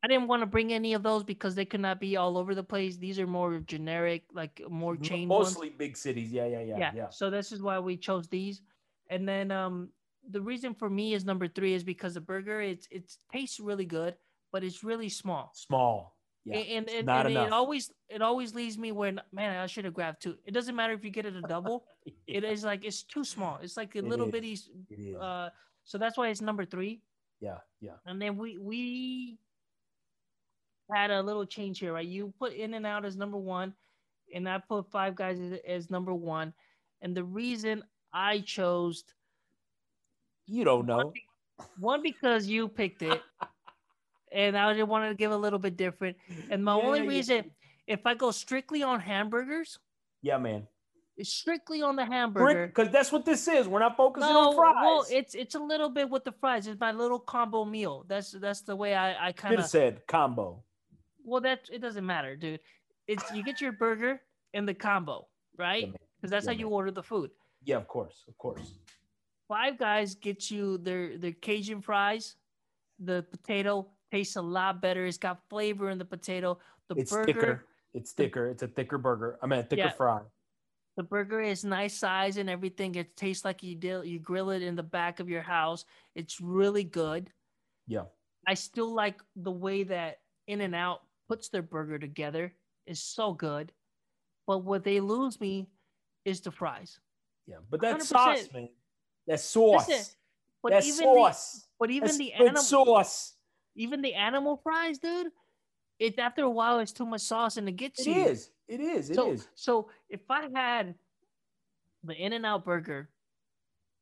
I didn't want to bring any of those because they could not be all over the place. These are more generic, like more chain. Mostly ones. big cities. Yeah, yeah, yeah, yeah, yeah. So this is why we chose these. And then um, the reason for me is number three is because the burger it's it tastes really good, but it's really small. Small. Yeah. And and, and, and it always it always leaves me when man I should have grabbed two. It doesn't matter if you get it a double. yeah. It is like it's too small. It's like a it little is. bitty. Uh, so that's why it's number three. Yeah, yeah. And then we we had a little change here, right? You put In and Out as number one, and I put Five Guys as, as number one. And the reason I chose, you don't know, one, one because you picked it, and I just wanted to give a little bit different. And my yeah, only reason, yeah. if I go strictly on hamburgers, yeah, man, it's strictly on the hamburger because that's what this is. We're not focusing no, on fries. Well, it's it's a little bit with the fries. It's my little combo meal. That's that's the way I I kind of said combo. Well, that it doesn't matter, dude. It's you get your burger in the combo, right? Because yeah, that's how you order the food. Yeah, of course, of course. Five Guys gets you their their Cajun fries. The potato tastes a lot better. It's got flavor in the potato. The it's burger, thicker. It's thicker. It's a thicker burger. I mean, a thicker yeah, fry. The burger is nice size and everything. It tastes like you did you grill it in the back of your house. It's really good. Yeah. I still like the way that In and Out puts their burger together is so good. But what they lose me is the fries. Yeah, but that 100%. sauce, man. That sauce. Listen, but that even sauce. The, but even That's the animal sauce. Even the animal fries, dude. It after a while it's too much sauce and it gets it you. It is. It is. It so, is. So if I had the In and Out burger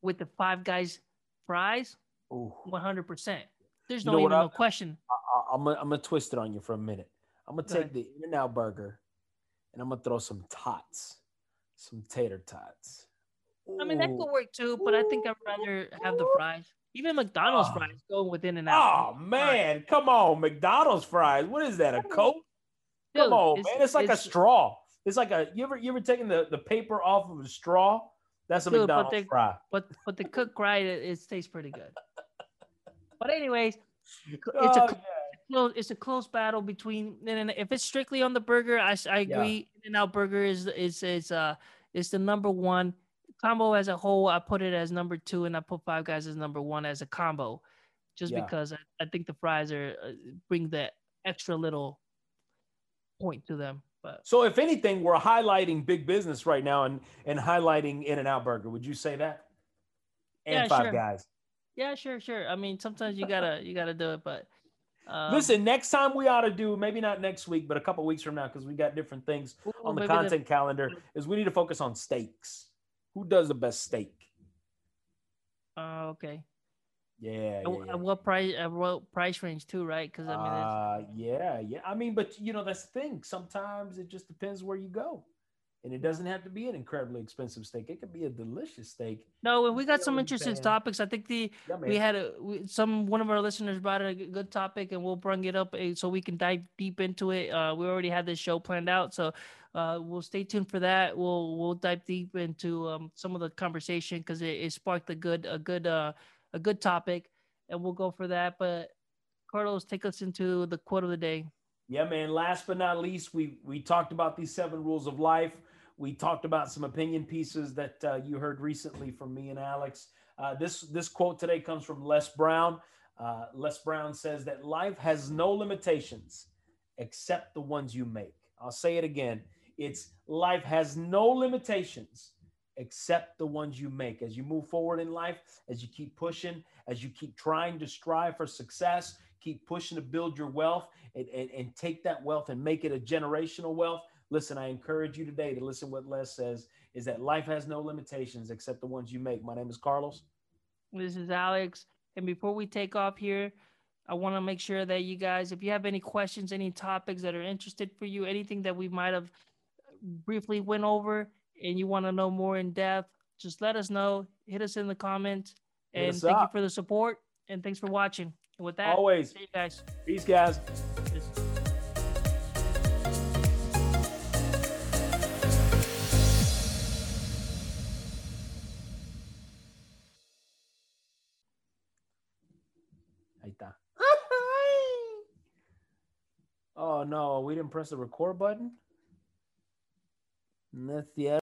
with the Five Guys fries, one hundred percent. There's no even no question. I, am gonna, I'm gonna twist it on you for a minute. I'm gonna take the In and Out burger and I'm gonna throw some tots, some tater tots. I mean that could work too, but I think I'd rather have the fries. Even McDonald's oh. fries going with In and Out. Oh man, come on, McDonald's fries. What is that? A Coke? Dude, come on, it's, man. It's like it's, a straw. It's like a you ever you ever taking the, the paper off of a straw? That's a dude, McDonald's but fry. But but the cook right, it, it tastes pretty good. but anyways, it's oh, a yeah. close. It's a close battle between. And if it's strictly on the burger, I, I agree. Yeah. In and Out Burger is is is uh is the number one combo as a whole. I put it as number two, and I put Five Guys as number one as a combo, just yeah. because I, I think the fries are uh, bring that extra little point to them. But so, if anything, we're highlighting big business right now and and highlighting In and Out Burger. Would you say that? And yeah, Five sure. Guys. Yeah, sure, sure. I mean, sometimes you gotta you gotta do it, but um, listen, next time we ought to do maybe not next week, but a couple weeks from now because we got different things ooh, on the content calendar. Is we need to focus on steaks. Who does the best steak? Uh, okay. Yeah, yeah, yeah. What price? Uh, what price range too, right? Because I mean, uh, yeah, yeah. I mean, but you know, that's the thing. Sometimes it just depends where you go, and it doesn't have to be an incredibly expensive steak. It could be a delicious steak. No, and we got some interesting topics. I think the yeah, we had a we, some one of our listeners brought a good topic, and we'll bring it up eh, so we can dive deep into it. Uh, we already had this show planned out, so uh, we'll stay tuned for that. We'll we'll dive deep into um, some of the conversation because it, it, sparked a good a good uh, a good topic, and we'll go for that. But Carlos, take us into the quote of the day. Yeah, man. Last but not least, we we talked about these seven rules of life. We talked about some opinion pieces that uh, you heard recently from me and Alex. Uh, this this quote today comes from Les Brown. Uh, Les Brown says that life has no limitations except the ones you make. I'll say it again. It's life has no limitations except the ones you make as you move forward in life, as you keep pushing, as you keep trying to strive for success, keep pushing to build your wealth and, and, and take that wealth and make it a generational wealth. Listen, I encourage you today to listen what Les says is that life has no limitations except the ones you make. My name is Carlos. This is Alex. And before we take off here, I want to make sure that you guys, if you have any questions, any topics that are interested for you, anything that we might have briefly went over, and you want to know more in depth, just let us know. Hit us in the comments. and thank up. you for the support. And thanks for watching. And with that, always, see you guys. Peace, guys. No, we didn't press the record button. That's the